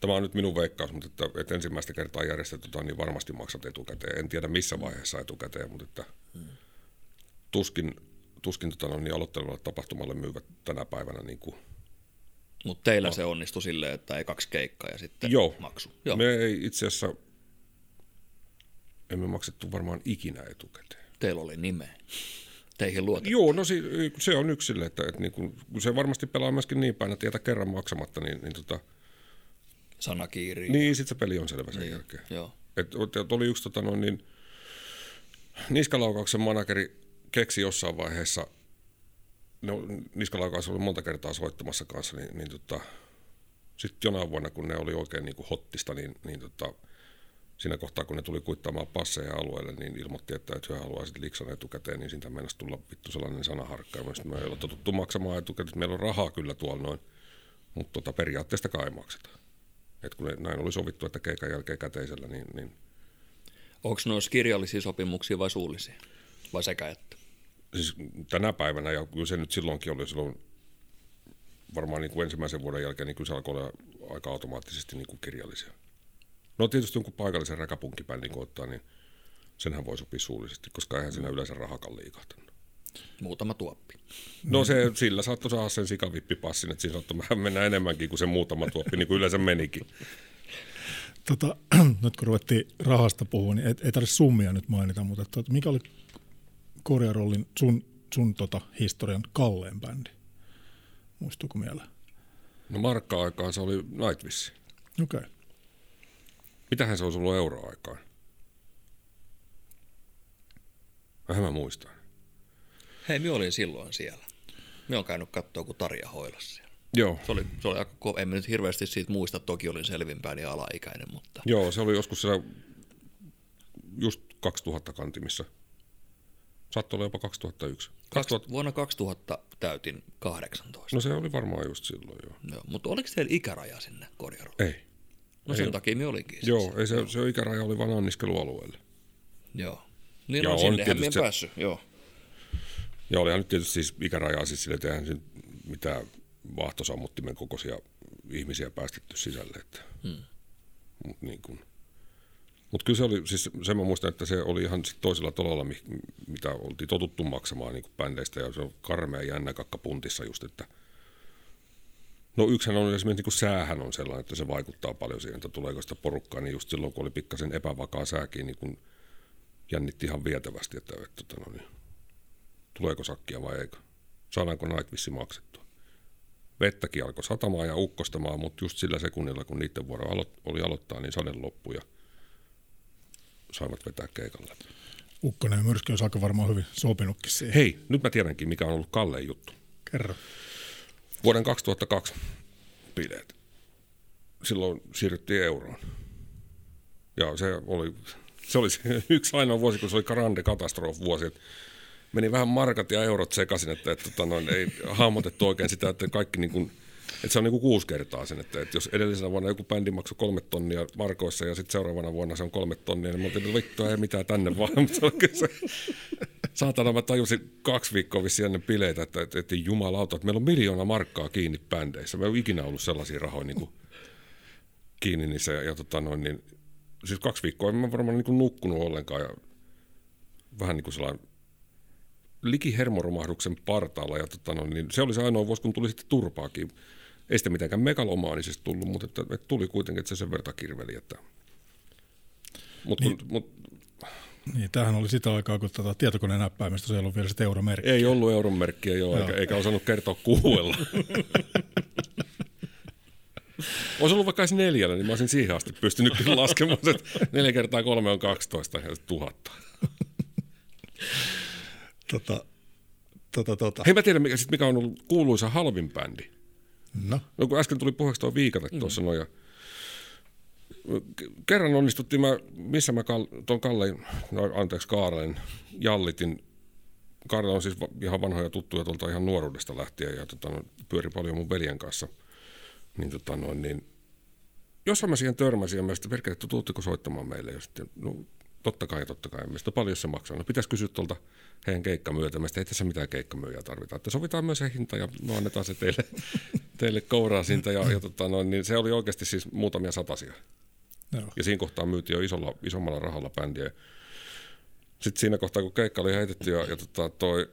tämä on nyt minun veikkaus, mutta että, että ensimmäistä kertaa järjestetään, niin varmasti maksat etukäteen. En tiedä missä vaiheessa etukäteen, mutta että tuskin, tuskin tota, niin aloittelevalle tapahtumalle myyvät tänä päivänä niin kuin Mutta teillä no. se onnistui silleen, että ei kaksi keikkaa ja sitten Joo. maksu. Joo. Me ei itse asiassa, emme maksettu varmaan ikinä etukäteen. Teillä oli nimeä. Teihin luotettiin. Joo, no si, se on yksi sille, että, että niin kun, kun se varmasti pelaa myöskin niin päin, että jätä kerran maksamatta, niin, niin, tota, Sanakiiri. niin sitten se peli on selvä sen Niin, jälkeen. Joo. Et, et oli yksi tota, noin, niin, niskalaukauksen manageri keksi jossain vaiheessa, no, niskalaukaus oli monta kertaa soittamassa kanssa, niin, niin tota, sitten jonain vuonna, kun ne oli oikein niin kuin hottista, niin, niin tota, siinä kohtaa, kun ne tuli kuittaamaan passeja alueelle, niin ilmoitti, että, että he haluaisit liksan etukäteen, niin siitä meinasi tulla vittu sellainen sanaharkka. Sitten me ei ole totuttu maksamaan etukäteen, meillä on rahaa kyllä tuolla noin, mutta tota, periaatteesta kai makseta. Et kun ne, näin oli sovittu, että keikan jälkeen käteisellä, niin, niin Onko noissa kirjallisia sopimuksia vai suullisia? Vai sekä että? siis tänä päivänä, ja kyllä se nyt silloinkin oli silloin varmaan niin kuin ensimmäisen vuoden jälkeen, niin kyllä se alkoi olla aika automaattisesti niin kuin kirjallisia. No tietysti jonkun paikallisen räkäpunkkibändin kun ottaa, niin senhän voi sopia suullisesti, koska eihän siinä yleensä rahakaan liikahtanut. Muutama tuoppi. No se, sillä saattoi saada sen sikavippipassin, että siinä saattoi vähän mennä enemmänkin kuin se muutama tuoppi, niin kuin yleensä menikin. Tota, nyt kun ruvettiin rahasta puhua, niin ei, ei tarvitse summia nyt mainita, mutta tota, mikä oli Korjarollin sun, sun tota, historian kalleen bändi? Muistuuko mieleen? No markka-aikaan se oli Nightwish. Okei. Okay. Mitähän se olisi ollut euroaikaan? Vähän mä muistan. Hei, minä olin silloin siellä. Me on käynyt katsoa, kun Tarja hoilas siellä. Joo, Se oli, se oli aika en mä nyt hirveästi siitä muista, toki olin selvinpäin ja alaikäinen, mutta Joo, se oli joskus siellä just 2000 kantimissa. Saattoi olla jopa 2001. 2000, vuonna 2000 täytin 18. No se oli varmaan just silloin, joo. Joo, mutta oliko teillä ikäraja sinne korjarulle? Ei. No sen takia me olinkin. siis. Joo, ei se, se ikäraja oli vaan anniskelualueelle. Joo. Niin Ja on, on sinnehän tietysti me se- päässyt, joo. Ja olihan nyt tietysti siis ikärajaa siis sille, että eihän mitään vaahtosammuttimen kokoisia ihmisiä päästetty sisälle. Että. Hmm. Mut niin kuin. Mut kyllä se oli, siis sen mä muistan, että se oli ihan sit toisella tololla, mi- mitä oltiin totuttu maksamaan niin bändeistä, ja se on karmea jännä kakka puntissa just, että No yksihän on esimerkiksi niin kuin säähän on sellainen, että se vaikuttaa paljon siihen, että tuleeko sitä porukkaa, niin just silloin kun oli pikkasen epävakaa sääkin, niin kun jännitti ihan vietävästi, että, että, että no niin, tuleeko sakkia vai eikö. Saadaanko Nightwish maksettua. Vettäkin alkoi satamaan ja ukkostamaan, mutta just sillä sekunnilla, kun niiden vuoro alo- oli aloittaa, niin sade loppui ja saivat vetää keikalle. Ukkonen ja myrsky olisi aika varmaan hyvin sopinutkin siihen. Hei, nyt mä tiedänkin, mikä on ollut Kalleen juttu. Kerro. Vuoden 2002 bileet. Silloin siirryttiin euroon. Ja se oli, se oli yksi ainoa vuosi, kun se oli grande katastrof vuosi. Meni vähän markat ja eurot sekaisin, että, että tota noin, ei hahmotettu oikein sitä, että kaikki niin kuin, että se on niin kuin kuusi kertaa sen, että, että jos edellisenä vuonna joku bändi maksoi kolme tonnia markoissa ja sitten seuraavana vuonna se on kolme tonnia, niin mä että vittu ei mitään tänne vaan. Se saatana mä tajusin kaksi viikkoa vissiin ennen bileitä, että, että, että jumalauta, että meillä on miljoona markkaa kiinni bändeissä. Me ei ole ikinä ollut sellaisia rahoja niin kuin kiinni niissä. Ja, ja tota noin, niin, siis kaksi viikkoa en mä varmaan niin kuin nukkunut ollenkaan. Ja vähän niin kuin sellainen likihermoromahduksen partaalla. Ja tota noin, niin se oli se ainoa vuosi, kun tuli sitten turpaakin. Ei sitä mitenkään megalomaanisesti tullut, mutta että, että tuli kuitenkin, että se sen verta kirveli. Että... Mutta niin. mut, Niin, tämähän oli sitä aikaa, kun tätä tietokoneen näppäimistä se ei ollut vielä sitä euromerkkiä. Ei ollut euron merkkiä, joo, eikä, eikä osannut kertoa kuuella. Olisi ollut vaikka neljällä, niin mä olisin siihen asti pystynyt kyllä laskemaan, että neljä kertaa kolme on 12 ja tuhatta. Tota, tota, tota. Hei mä tiedän, mikä, sit mikä on ollut kuuluisa halvin bändi. No, No kun äsken tuli puheeksi tuo viikate mm. tuossa noin ja kerran onnistuttiin, mä, missä mä Kal- tuon Kalle, no, anteeksi Kaarelen, jallitin. Kaarle on siis va- ihan vanhoja tuttuja tuolta ihan nuoruudesta lähtien ja tota, no, pyöri paljon mun veljen kanssa. Niin, tota, noin, niin jossain mä siihen törmäsin ja mä sitten perkele, että soittamaan meille. Ja sitten, no, totta kai, totta kai. Sitten, paljon se maksaa. No pitäisi kysyä tuolta heidän keikkamyyjältä. Mä sitten, ei tässä mitään keikkamyyjää tarvita. Että sovitaan myös se hinta ja me annetaan se teille, teille kouraa siitä. Ja, ja tota, noin, niin se oli oikeasti siis muutamia satasia. joo. Ja siinä kohtaa myytiin jo isolla, isommalla rahalla bändiä. Sitten siinä kohtaa, kun keikka oli heitetty ja, ja tota, toi,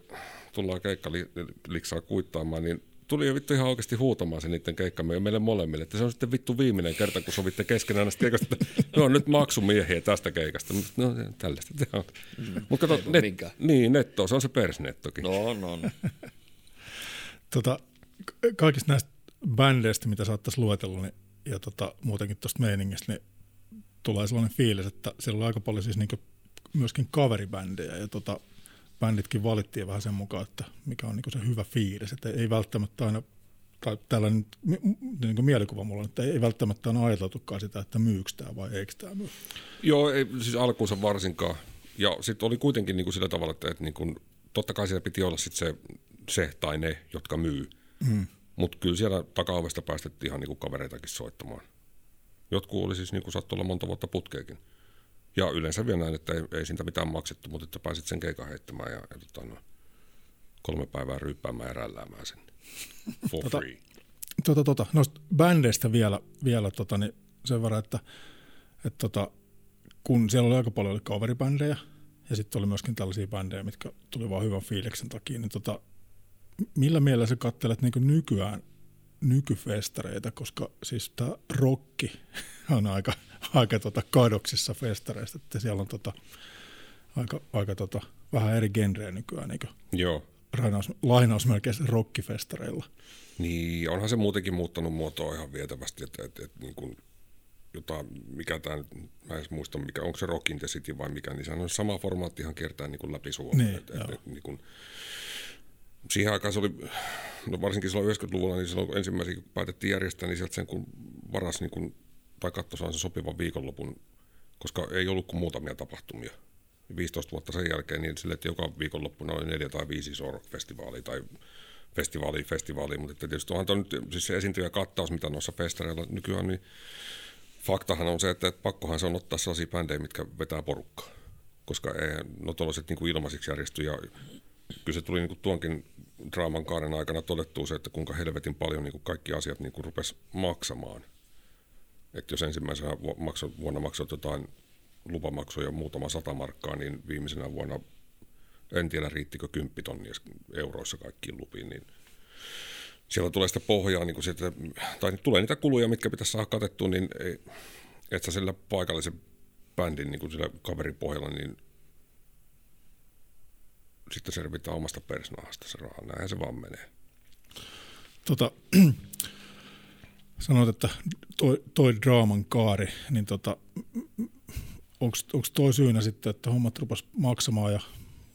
tullaan keikka li, liksaa kuittaamaan, niin tuli jo vittu ihan oikeasti huutamaan se niiden keikkamyyjä meille molemmille, että se on sitten vittu viimeinen kerta, kun sovitte keskenään näistä keikosta, että ne on nyt maksumiehiä tästä keikasta. No tällaista te on. Mutta kato, Ei net, minkään. niin, netto, se on se persnettokin. No, no, no. Tota, ka- kaikista näistä bändeistä, mitä saattaisi luetella, niin, ja tota, muutenkin tuosta meiningistä, niin tulee sellainen fiilis, että siellä oli aika paljon siis niinku myöskin kaveribändejä, ja tota, bänditkin valittiin vähän sen mukaan, että mikä on niinku se hyvä fiilis, että ei välttämättä aina, tai tällainen niinku mielikuva mulla on, että ei välttämättä aina ajateltukaan sitä, että myyks tämä vai eikö tämä myy. Joo, ei, siis alkuunsa varsinkaan. Ja sitten oli kuitenkin niin kuin sillä tavalla, että, että niin kuin, totta kai siellä piti olla sit se, se tai ne, jotka myy. Mm. Mutta kyllä siellä takaovesta päästettiin ihan niin kuin kavereitakin soittamaan. Jotkut oli siis niin kuin saattoi olla monta vuotta putkeekin. Ja yleensä vielä näin, että ei, ei siitä mitään maksettu, mutta että pääsit sen keikan heittämään ja, ja tota, no, kolme päivää ryyppäämään ja rälläämään sen for Tota- free. Tota, tota, noista bändeistä vielä, vielä tota, niin sen verran, että, että tota, kun siellä oli aika paljon oli coveribändejä ja sitten oli myöskin tällaisia bändejä, mitkä tuli vaan hyvän fiiliksen takia, niin tota, millä mielellä sä kattelet niin nykyään nykyfestareita, koska siis tämä rokki on aika, aika tota kadoksissa festareista, että siellä on tota, aika, aika tota, vähän eri genrejä nykyään, niin Joo. lainaus, lainausmerkeissä rockifestareilla. Niin, onhan se muutenkin muuttanut muotoa ihan vietävästi, että, että, että niin kuin, jota, mikä tämä, mä en muista, mikä, onko se Rock in the City vai mikä, niin sehän on sama formaatti ihan kiertää niin kuin läpi Suomen. Niin, et, et, et, niin kuin, siihen aikaan se oli, no varsinkin silloin 90-luvulla, niin silloin kun päätettiin järjestää, niin sieltä sen kun varas niin kuin, tai katsoi sen sopivan viikonlopun, koska ei ollut kuin muutamia tapahtumia. 15 vuotta sen jälkeen, niin sille, että joka viikonloppuna oli neljä tai viisi isoa rock-festivaalia tai festivaali, festivaali, mutta että tietysti onhan nyt siis se esiintyjä kattaus, mitä noissa festareilla nykyään, niin faktahan on se, että, että pakkohan se on ottaa sellaisia bändejä, mitkä vetää porukkaa, koska eihän no tuollaiset niin ilmaisiksi järjesty ja kyllä se tuli niin kuin tuonkin draaman kaaren aikana todettua se, että kuinka helvetin paljon niin kuin kaikki asiat niin kuin rupesi maksamaan. Että jos ensimmäisenä vuonna maksoi jotain lupamaksuja muutama sata markkaa, niin viimeisenä vuonna en tiedä riittikö kymppitonnia euroissa kaikkiin lupiin, niin siellä tulee sitä pohjaa, niin kuin sieltä, tai tulee niitä kuluja, mitkä pitäisi saada katettua, niin ei, et sä sillä paikallisen bändin niin kuin sillä kaverin pohjalla, niin sitten selvitään omasta persnahasta se raha. Näinhän se vaan menee. Tota, sanoit, että toi, toi draaman kaari, niin tota, onko toi syynä sitten, että hommat rupas maksamaan ja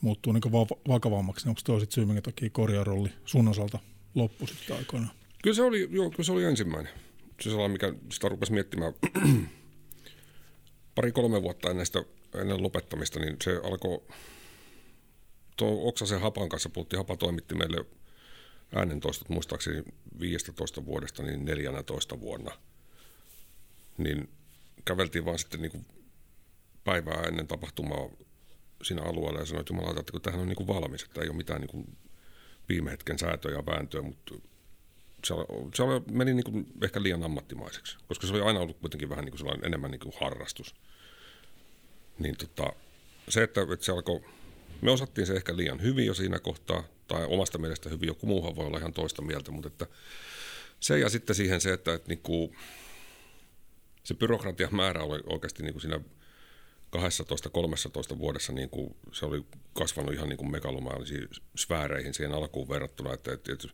muuttuu niin vakavammaksi, niin onko toi sitten syy, minkä takia korjaarolli sun osalta loppui sitten aikoinaan? Kyllä se oli, joo, kyllä se oli ensimmäinen. Se sellainen, mikä sitä rupesi miettimään pari-kolme vuotta ennen, sitä, ennen lopettamista, niin se alkoi, tuo Oksasen Hapan kanssa puhuttiin, Hapa toimitti meille äänentoistot muistaakseni 15 vuodesta, niin 14 vuonna. Niin käveltiin vaan sitten niin kuin päivää ennen tapahtumaa siinä alueella ja sanoi, että jumalauta, että kun tämähän on niin kuin valmis, että ei ole mitään niin kuin viime hetken säätöä ja vääntöä, mutta se, se meni niin kuin ehkä liian ammattimaiseksi, koska se oli aina ollut kuitenkin vähän niin kuin sellainen enemmän niin kuin harrastus. Niin tota, se, että, että se alkoi, me osattiin se ehkä liian hyvin jo siinä kohtaa, tai omasta mielestä hyvin, joku muuhan voi olla ihan toista mieltä, mutta että se ja sitten siihen se, että, että niin kuin, se byrokratian määrä oli oikeasti niin kuin siinä 12-13 vuodessa niin kuin, se oli kasvanut ihan niin kuin sfääreihin siihen alkuun verrattuna, että, että, että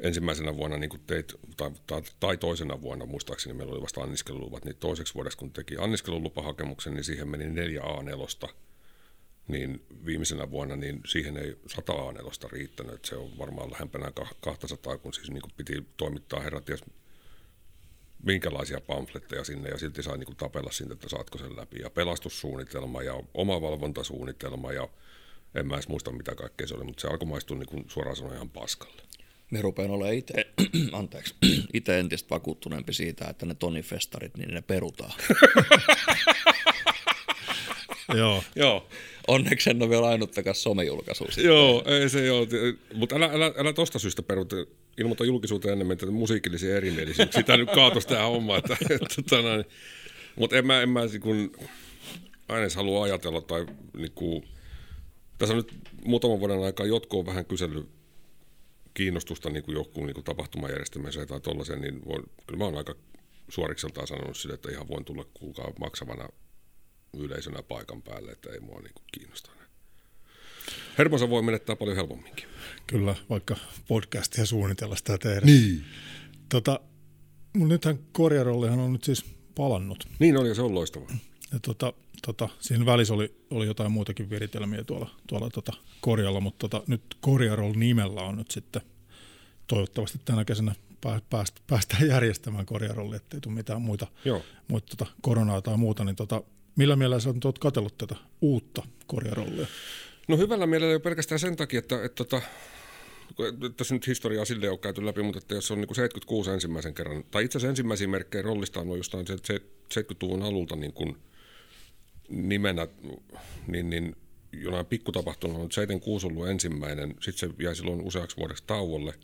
ensimmäisenä vuonna niin teit, tai, tai, tai, toisena vuonna, muistaakseni meillä oli vasta anniskeluluvat, niin toiseksi vuodessa kun teki anniskelulupahakemuksen, niin siihen meni neljä A4, niin viimeisenä vuonna niin siihen ei 100 A4 riittänyt, että se on varmaan lähempänä 200, kun siis niin kuin piti toimittaa herrat ties minkälaisia pamfletteja sinne ja silti sai niin kuin tapella siitä, että saatko sen läpi. Ja pelastussuunnitelma ja omavalvontasuunnitelma ja en mä edes muista mitä kaikkea se oli, mutta se alkoi maistua niin kuin suoraan sanoen ihan paskalle. Me rupean olemaan itse, anteeksi, itse entistä vakuuttuneempi siitä, että ne tonifestarit, niin ne perutaan. Joo. Joo. Onneksi en ole vielä ainuttakaan somejulkaisu. Joo, ei se joo. Mutta älä, älä, älä tosta syystä peruta. Ilmoita julkisuuteen enemmän, että musiikillisia erimielisyyksiä. Sitä nyt kaatosi tämä homma. Että, että, että, tota mutta en mä, en mä kun aina edes halua ajatella tai niin kuin, tässä on nyt muutaman vuoden aikaa jotkut on vähän kysellyt kiinnostusta niin kuin joku niin kuin tapahtumajärjestämiseen tai tollaiseen, niin voin, kyllä mä oon aika suorikseltaan sanonut sille, että ihan voin tulla kuulkaa maksavana yleisönä paikan päälle, että ei mua niin kiinnosta. Hermonsa voi menettää paljon helpomminkin. Kyllä, vaikka podcastia suunnitella sitä tehdä. Niin. Tota, mun nythän korjarollihan on nyt siis palannut. Niin oli, ja se on loistavaa. Ja tota, tota, siinä välissä oli, oli jotain muutakin viritelmiä tuolla, tuolla tota korjalla, mutta tota, nyt Korjarol nimellä on nyt sitten toivottavasti tänä kesänä päästä, päästään järjestämään korjarolli, ettei tule mitään muita, Joo. muita tota, koronaa tai muuta, niin tota, millä mielellä sä oot katsellut tätä uutta korjarollia? No hyvällä mielellä jo pelkästään sen takia, että, että, että tässä nyt historiaa sille on käyty läpi, mutta että jos on niin kuin 76 ensimmäisen kerran, tai itse asiassa ensimmäisiä merkkejä rollista on jostain 70-luvun alulta niin kuin nimenä, niin, niin jonain pikkutapahtumana on 76 ollut ensimmäinen, sitten se jäi silloin useaksi vuodeksi tauolle.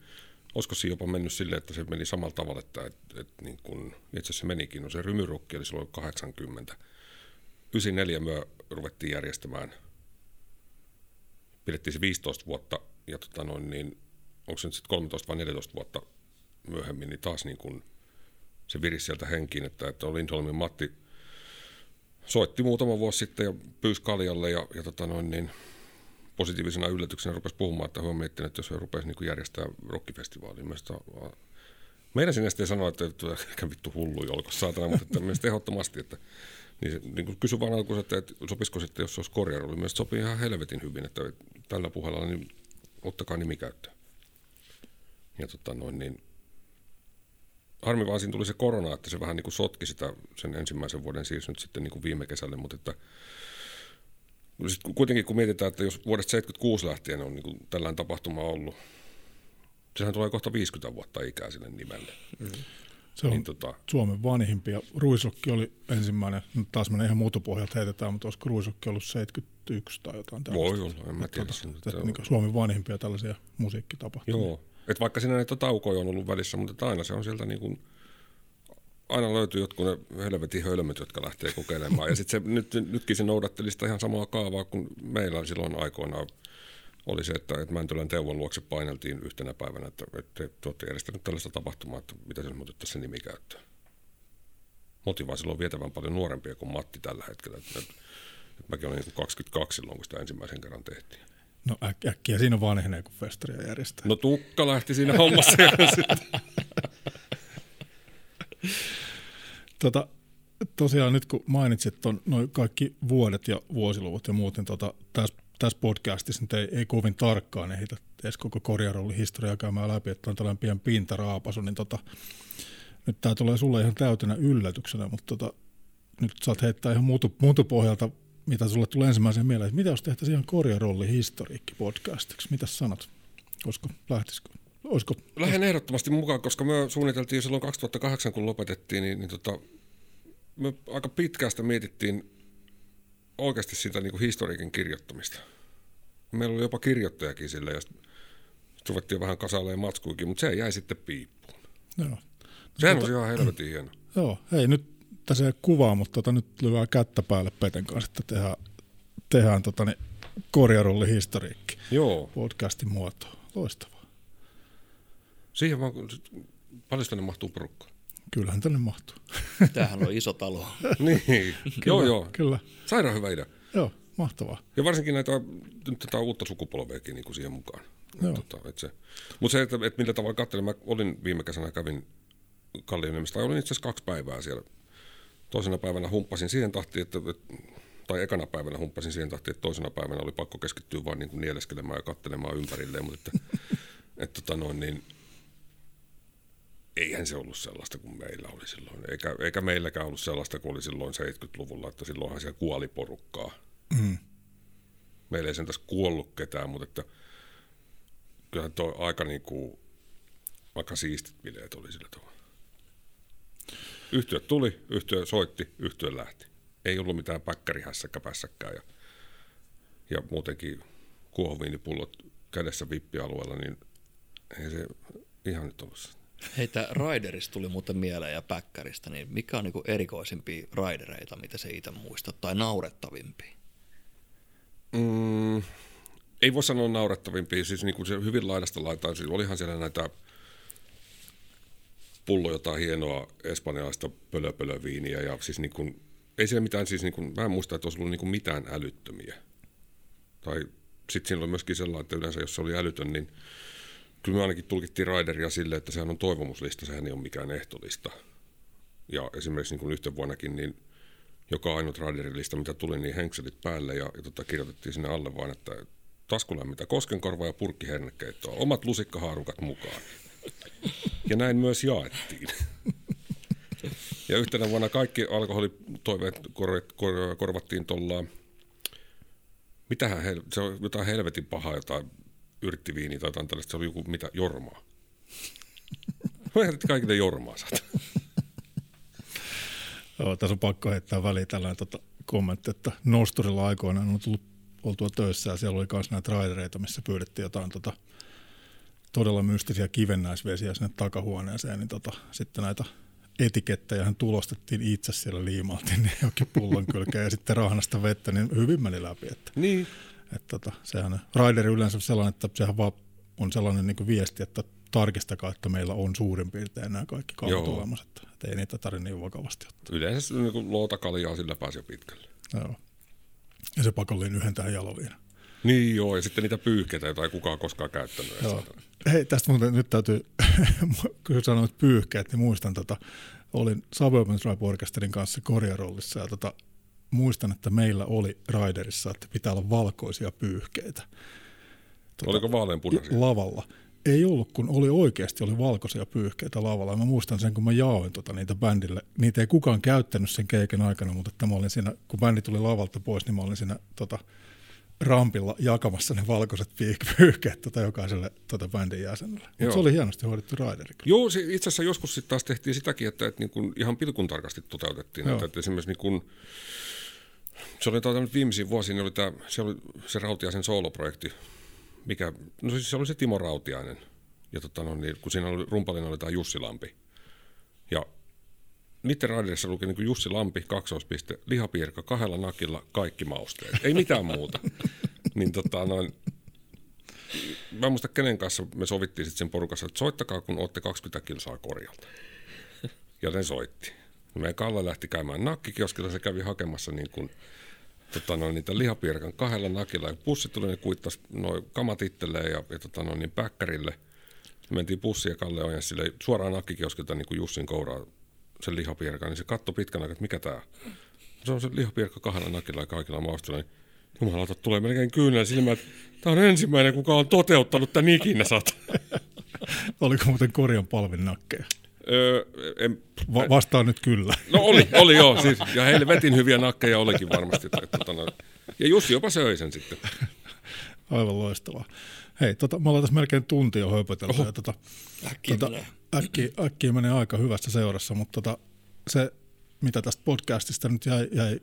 Olisiko se jopa mennyt silleen, että se meni samalla tavalla, että, että, että niin kuin, itse asiassa se menikin, no se rymyrukki oli silloin 80. 94 myö ruvettiin järjestämään, pidettiin se 15 vuotta ja tota noin, niin, onko se nyt sitten 13 vai 14 vuotta myöhemmin, niin taas niin kuin se virisi sieltä henkiin, että, että Lindholmin Matti soitti muutama vuosi sitten ja pyysi Kaljalle ja, ja tota noin, niin positiivisena yllätyksenä rupesi puhumaan, että hän miettinyt, että jos he rupesi niin järjestää rockifestivaalia. Meidän sinne sitten sanoa, että, että vittu hullu jolko saatana, mutta että ehdottomasti, että niin, niin kysy vaan alkuun, että, että sopisiko sitten, jos se olisi korjarooli. Mielestäni sopii ihan helvetin hyvin, että tällä puheella niin ottakaa nimi käyttöön. Ja tota noin, niin harmi vaan siinä tuli se korona, että se vähän niin kuin sotki sitä sen ensimmäisen vuoden siirsi nyt sitten niin kuin viime kesälle, mutta että sit kuitenkin kun mietitään, että jos vuodesta 76 lähtien on niin kuin tällainen tapahtuma ollut, sehän tulee kohta 50 vuotta ikää sille nimelle. Mm. Se on niin, tota... Suomen vanhimpia. Ruisokki oli ensimmäinen, nyt taas menee ihan muutopohjalta heitetään, mutta olisiko Ruisokki ollut 71 tai jotain tällaista. Voi olla, en mä tiedä. Tuota, että, että, niin Suomen vanhimpia tällaisia musiikkitapahtumia. Joo, et vaikka siinä näitä taukoja on ollut välissä, mutta aina se on sieltä niin kuin, aina löytyy jotkut ne helvetin hölmöt, jotka lähtee kokeilemaan. ja sitten nyt, nytkin se noudatteli sitä ihan samaa kaavaa kuin meillä silloin aikoinaan oli se, että, että Mäntylän Teuvon luokse paineltiin yhtenä päivänä, että, että te olette järjestäneet tällaista tapahtumaa, että mitä se muutettaisiin se nimi käyttöön. Motivaa silloin vietävän paljon nuorempia kuin Matti tällä hetkellä. Että, että mäkin olin 22 silloin, kun sitä ensimmäisen kerran tehtiin. No äk- äkkiä siinä on vanhenee, kun festaria järjestää. No tukka lähti siinä hommassa. tota, tosiaan nyt kun mainitsit on noin kaikki vuodet ja vuosiluvut ja muuten, tota, tässä, tässä podcastissa nyt ei, ei kovin tarkkaan ehitä edes koko korjarollin historiaa käymään läpi, että on tällainen pieni pintaraapasu, niin tota, nyt tämä tulee sulle ihan täytenä yllätyksenä, mutta tota, nyt saat heittää ihan muutu, muutu pohjalta mitä sulle tulee ensimmäisen mieleen, että mitä jos tehtäisiin ihan korjarolli historiikki podcastiksi, mitä sanot? Olisiko, lähtisikö? Olisiko, Lähden ehdottomasti mukaan, koska me suunniteltiin jo silloin 2008, kun lopetettiin, niin, niin tota, me aika pitkästä mietittiin oikeasti sitä niin kuin historiikin kirjoittamista. Meillä oli jopa kirjoittajakin sille, ja ruvettiin vähän kasailemaan matskuikin, mutta se jäi sitten piippuun. Joo. Sehän tota, on ihan helvetin hieno. Joo, hei nyt tässä ei kuvaa, mutta tota, nyt lyödään kättä päälle Peten kanssa, että tehdään, tehdään tota, niin, korjarulli historiikki Joo. podcastin muotoon. Loistavaa. Siihen vaan, paljon tänne mahtuu porukkaa? Kyllähän tänne mahtuu. Tämähän on iso talo. niin, joo joo. Kyllä, Sairaan hyvä idea. joo, mahtavaa. Ja varsinkin näitä, nyt tätä uutta sukupolveakin niin kuin siihen mukaan. Joo. Tota, et se, mutta se, että, että millä tavalla katselin, mä olin viime kesänä, kävin Kallioniemessä, tai olin itse asiassa kaksi päivää siellä. Toisena päivänä humppasin siihen tahtiin, että, että tai ekana päivänä humppasin siihen tahtiin, että toisena päivänä oli pakko keskittyä vain niin kuin nieleskelemään ja katselemaan ympärilleen, mutta että, että tota noin, niin eihän se ollut sellaista kuin meillä oli silloin. Eikä, eikä meilläkään ollut sellaista kuin oli silloin 70-luvulla, että silloinhan siellä kuoli porukkaa. Mm. Meillä ei sen tässä kuollut ketään, mutta että kyllähän tuo aika, niin kuin, aika siistit bileet oli sillä tavalla. Yhtiö tuli, yhtiö soitti, yhtiö lähti. Ei ollut mitään päkkärihässäkkä pässäkkää ja, ja muutenkin kuohuviinipullot kädessä vippialueella, niin ei se ihan nyt ollut Heitä Raiderista tuli muuten mieleen ja Päkkäristä, niin mikä on niinku erikoisimpia raidereita, mitä se itse muistat, tai naurettavimpia? Mm, ei voi sanoa naurettavimpia, siis niin kuin se hyvin laidasta laitaan, siis olihan siellä näitä pullo jotain hienoa espanjalaista pölöpölöviiniä ja siis niin kuin, ei siellä mitään, siis niin kuin, mä en muista, että olisi ollut niin kuin mitään älyttömiä. Tai sitten siinä oli myöskin sellainen, että yleensä jos se oli älytön, niin kyllä me ainakin tulkittiin Raideria sille, että sehän on toivomuslista, sehän ei ole mikään ehtolista. Ja esimerkiksi niin kuin yhten vuonnakin, niin joka ainut Raiderilista, mitä tuli, niin henkselit päälle ja, ja tota, kirjoitettiin sinne alle vaan, että taskulämmintä koskenkorva ja purkki hernekeittoa, omat lusikkahaarukat mukaan. Ja näin myös jaettiin. Ja yhtenä vuonna kaikki alkoholitoiveet kor- kor- korvattiin tuolla, mitähän, hel- se on jotain helvetin pahaa, jotain yrttiviiniä tai jotain tällaista, se oli joku mitä, jormaa. Mä kaikille jormaa saada. Joo, tässä on pakko heittää väliin tällainen tota, kommentti, että Nosturilla aikoinaan on tullut oltua töissä ja siellä oli myös näitä raidereita, missä pyydettiin jotain tota, todella mystisiä kivennäisvesiä sinne takahuoneeseen, niin tota, sitten näitä etikettejä hän tulostettiin itse siellä liimaltiin niin jokin pullon kylkeen ja sitten rahnasta vettä, niin hyvin meni läpi. Että, Niin, että tota, sehän raideri yleensä sellainen, että sehän vaan on sellainen niin viesti, että tarkistakaa, että meillä on suurin piirtein nämä kaikki kaupat olemassa, että, että ei niitä tarvitse niin vakavasti ottaa. yleensä niin kuin lootakaljaa sillä pääsi jo pitkälle. Joo. Ja se pakollinen yhdentää jaloviina. Niin joo, ja sitten niitä pyyhkeitä, joita ei kukaan koskaan käyttänyt. Joo. Hei, tästä muuten nyt täytyy, kun sanoit pyyhkeet, niin muistan, tota, olin Suburban Tribe Orchesterin kanssa korjarollissa ja tota, muistan, että meillä oli Raiderissa, että pitää olla valkoisia pyyhkeitä. Tota, Oliko vaaleanpunaisia? Lavalla. Ei ollut, kun oli oikeasti oli valkoisia pyyhkeitä lavalla. Mä muistan sen, kun mä jaoin tota niitä bändille. Niitä ei kukaan käyttänyt sen keiken aikana, mutta että mä olin siinä, kun bändi tuli lavalta pois, niin mä olin siinä tota, rampilla jakamassa ne valkoiset pyyhkeet tota, jokaiselle tota, bändin jäsenelle. Mutta se oli hienosti hoidettu raideri. Joo, se, itse asiassa joskus sitten taas tehtiin sitäkin, että, että niin kuin ihan pilkun tarkasti toteutettiin. Että, että esimerkiksi niin kuin, se oli tuota, viimeisiin vuosiin, niin oli tämä, se oli se Rautiaisen sooloprojekti, mikä, no siis se oli se Timo Rautiainen. Ja tota, no, niin, kun siinä oli, rumpalina oli tämä Jussi Lampi. Ja niiden raiderissa luki niin Jussi Lampi, kaksoispiste, lihapiirka, kahdella nakilla, kaikki mausteet. Ei mitään muuta. niin tota, noin, mä en muista kenen kanssa me sovittiin sitten sen porukassa, että soittakaa kun olette 20 kilsaa korjalta. Ja ne soitti. Meidän Kalle lähti käymään nakkikioskilla, se kävi hakemassa niin kuin, tota noin, niitä lihapiirakan kahdella nakilla. Ja pussi tuli, ne kuittasi noin kamat itselleen ja, ja tota noin, niin päkkärille. Mentiin pussiin ja Kalle ojensi sille suoraan nakkikioskilta niin kuin Jussin kouraa sen lihapiirakan, niin se katsoi pitkän aikaa, että mikä tämä Se on se lihapiirakka kahdella nakilla ja kaikilla mausteilla. Niin Jumalauta, tulee melkein kyynel silmään, että tämä on ensimmäinen, kuka on toteuttanut tämän ikinä sata. Oliko muuten korjan palvin nakkeja? Öö, en, Va- vastaan nyt kyllä. no oli, oli joo. Siis, ja heille vetin hyviä nakkeja olikin varmasti. Että, että, tota, ja Jussi jopa söi sen sitten. Aivan loistavaa. Hei, tota, me ollaan tässä melkein tunti jo höpötelty. Ja, tota, Äkkiä tota, menee. äkkiä, äkkiä menee aika hyvässä seurassa, mutta tota, se, mitä tästä podcastista nyt jäi, jäi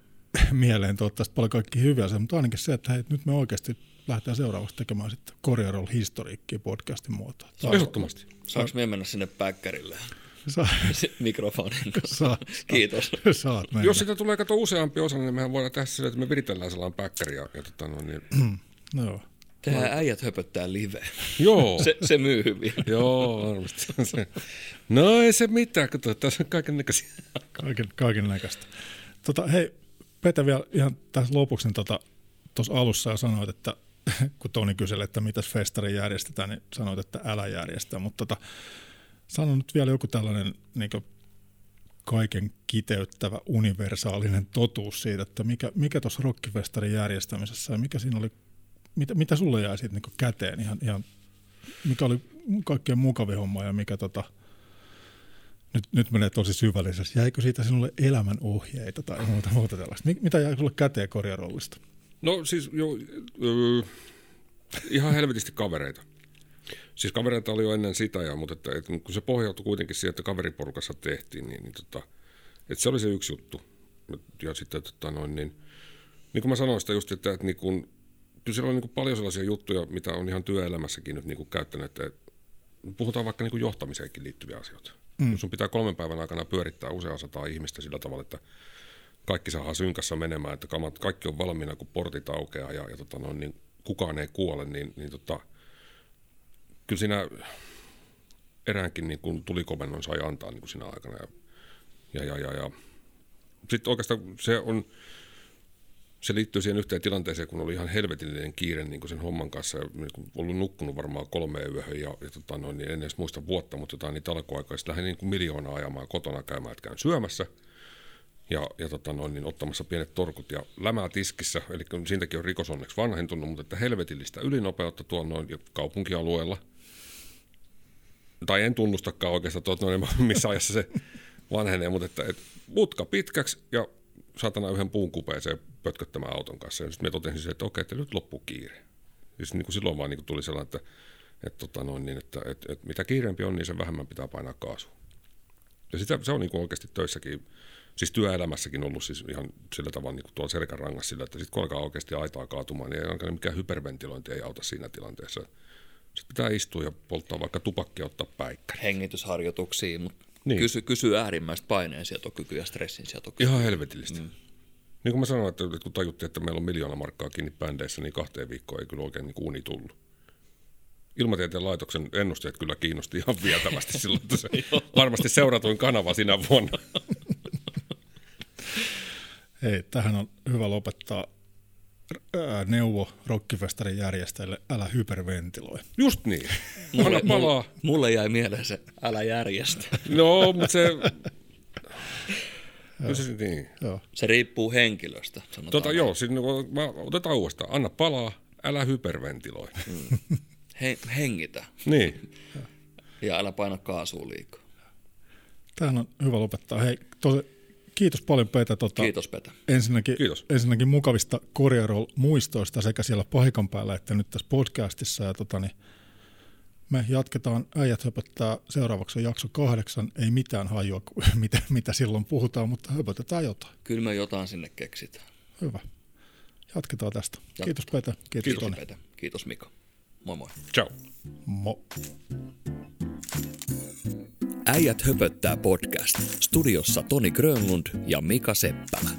mieleen, toivottavasti paljon kaikki hyviä, se, mutta ainakin se, että hei, nyt me oikeasti lähdetään seuraavaksi tekemään sitten Corrier historiikkia podcastin muotoa. Ehdottomasti. Saanko me mennä sinne päkkärille Sa- mikrofonin kanssa? Saa, Kiitos. saat. Jos sitä tulee kato useampi osa, niin mehän voidaan tehdä sillä, että me viritellään sellainen päkkäri ja, ja tota, no, niin, No. Tehdään äijät höpöttää live. Joo. Se, se myy hyvin. Joo, varmasti. Se- No ei se mitään, kato, tässä on kaiken näköisiä. Kaiken, kaiken näköistä. Tota, hei, Pete vielä ihan tässä lopuksi, niin tota, tuossa alussa jo sanoit, että kun Toni kyseli, että mitäs festari järjestetään, niin sanoit, että älä järjestä. Mutta tota, sano nyt vielä joku tällainen niin kaiken kiteyttävä universaalinen totuus siitä, että mikä, mikä tuossa rockifestarin järjestämisessä ja mikä siinä oli, mitä, mitä sulle jäi siitä niin käteen ihan, ihan, mikä oli kaikkein mukavin homma ja mikä tota, nyt, nyt menee tosi syvällisesti. Jäikö siitä sinulle elämän ohjeita tai muuta, muuta tällaista? Mi- Mitä jäi sulle käteen korjarollista? No siis jo, öö, ihan helvetisti kavereita. Siis kavereita oli jo ennen sitä, ja, mutta että, että kun se pohjautui kuitenkin siihen, että kaveriporukassa tehtiin, niin, niin tota, että se oli se yksi juttu. Ja sitten tota, noin, niin, niin kuin mä sanoin sitä just, että, että niin kun, kyllä siellä on niin paljon sellaisia juttuja, mitä on ihan työelämässäkin nyt niin kuin käyttänyt, että puhutaan vaikka niin kuin johtamiseenkin liittyviä asioita. Mm. Jos sun pitää kolmen päivän aikana pyörittää useaa sataa ihmistä sillä tavalla, että kaikki saadaan synkassa menemään, että kamat, kaikki on valmiina, kun portit aukeaa ja, ja tota noin, niin kukaan ei kuole, niin, niin tota, kyllä siinä eräänkin niin kuin tulikomennon sai antaa niin kuin siinä aikana. Ja, ja, ja, ja, ja. Sitten oikeastaan se on, se liittyy siihen yhteen tilanteeseen, kun oli ihan helvetillinen kiire niin kuin sen homman kanssa. Ja niin kuin ollut nukkunut varmaan kolmeen yöhön ja, ja tota noin, niin en edes muista vuotta, mutta jotain niitä alkuaikoja. Sitten lähdin niin kuin miljoonaa ajamaan kotona käymään, että käyn syömässä ja, ja tota noin, niin ottamassa pienet torkut ja lämää tiskissä, eli siitäkin on rikos onneksi vanhentunut, mutta että helvetillistä ylinopeutta tuolla noin kaupunkialueella. Tai en tunnustakaan oikeastaan tuota noin, missä ajassa se vanhenee, mutta että, että mutka pitkäksi ja saatana yhden puun kupeeseen pötköttämään auton kanssa. Ja sitten me totesin se, että okei, että nyt loppuu kiire. Ja sit niin kuin silloin vaan niin kuin tuli sellainen, että, että, tota noin, niin, että, että, että mitä kiireempi on, niin sen vähemmän pitää painaa kaasua. Ja sitä, se on niin kuin oikeasti töissäkin, siis työelämässäkin ollut siis ihan sillä tavalla niin kuin tuolla selkärangassa sillä, että sitten kun alkaa oikeasti aitaa kaatumaan, niin ei ainakaan mikään hyperventilointi ei auta siinä tilanteessa. Sitten pitää istua ja polttaa vaikka tupakkia ottaa päikkäri. Hengitysharjoituksia, mutta Niin. kysy, kysy äärimmäistä paineensietokykyä ja stressinsietokykyä. Ihan helvetillistä. Mm. Niin kuin mä sanoin, että kun tajuttiin, että meillä on miljoona markkaa kiinni bändeissä, niin kahteen viikkoon ei kyllä oikein niin uni tullut. Ilmatieteen laitoksen ennusteet kyllä kiinnosti ihan vietävästi silloin, että se varmasti seuratuin kanava sinä vuonna. Hei, tähän on hyvä lopettaa neuvo rockifestarin järjestäjille, älä hyperventiloi. Just niin. Anna palaa. mulle jäi mieleen se, älä järjestä. No, mutta se... Kyllä se niin. Joo. Se riippuu henkilöstä, sanotaan. Tota, joo, siis, mä otetaan uudestaan. Anna palaa, älä hyperventiloi. He, hengitä Niin. ja älä paina kaasua liikaa. Tähän on hyvä lopettaa. Hei, tosi, kiitos paljon Petä. Tota, Kiitos Petä. Ensinnäkin, Kiitos. ensinnäkin mukavista Corriero-muistoista sekä siellä paikan päällä että nyt tässä podcastissa. Ja tota, niin me jatketaan, äijät höpöttää seuraavaksi on jakso kahdeksan, ei mitään hajua, mitä, mitä silloin puhutaan, mutta höpötetään jotain. Kyllä me jotain sinne keksitään. Hyvä. Jatketaan tästä. Kiitos Petä, kiitos, Kiitos, Kiitos Toni. Petä. Kiitos Mika. Moi moi. Ciao. Mo. Äijät höpöttää podcast. Studiossa Toni Grönlund ja Mika Seppälä.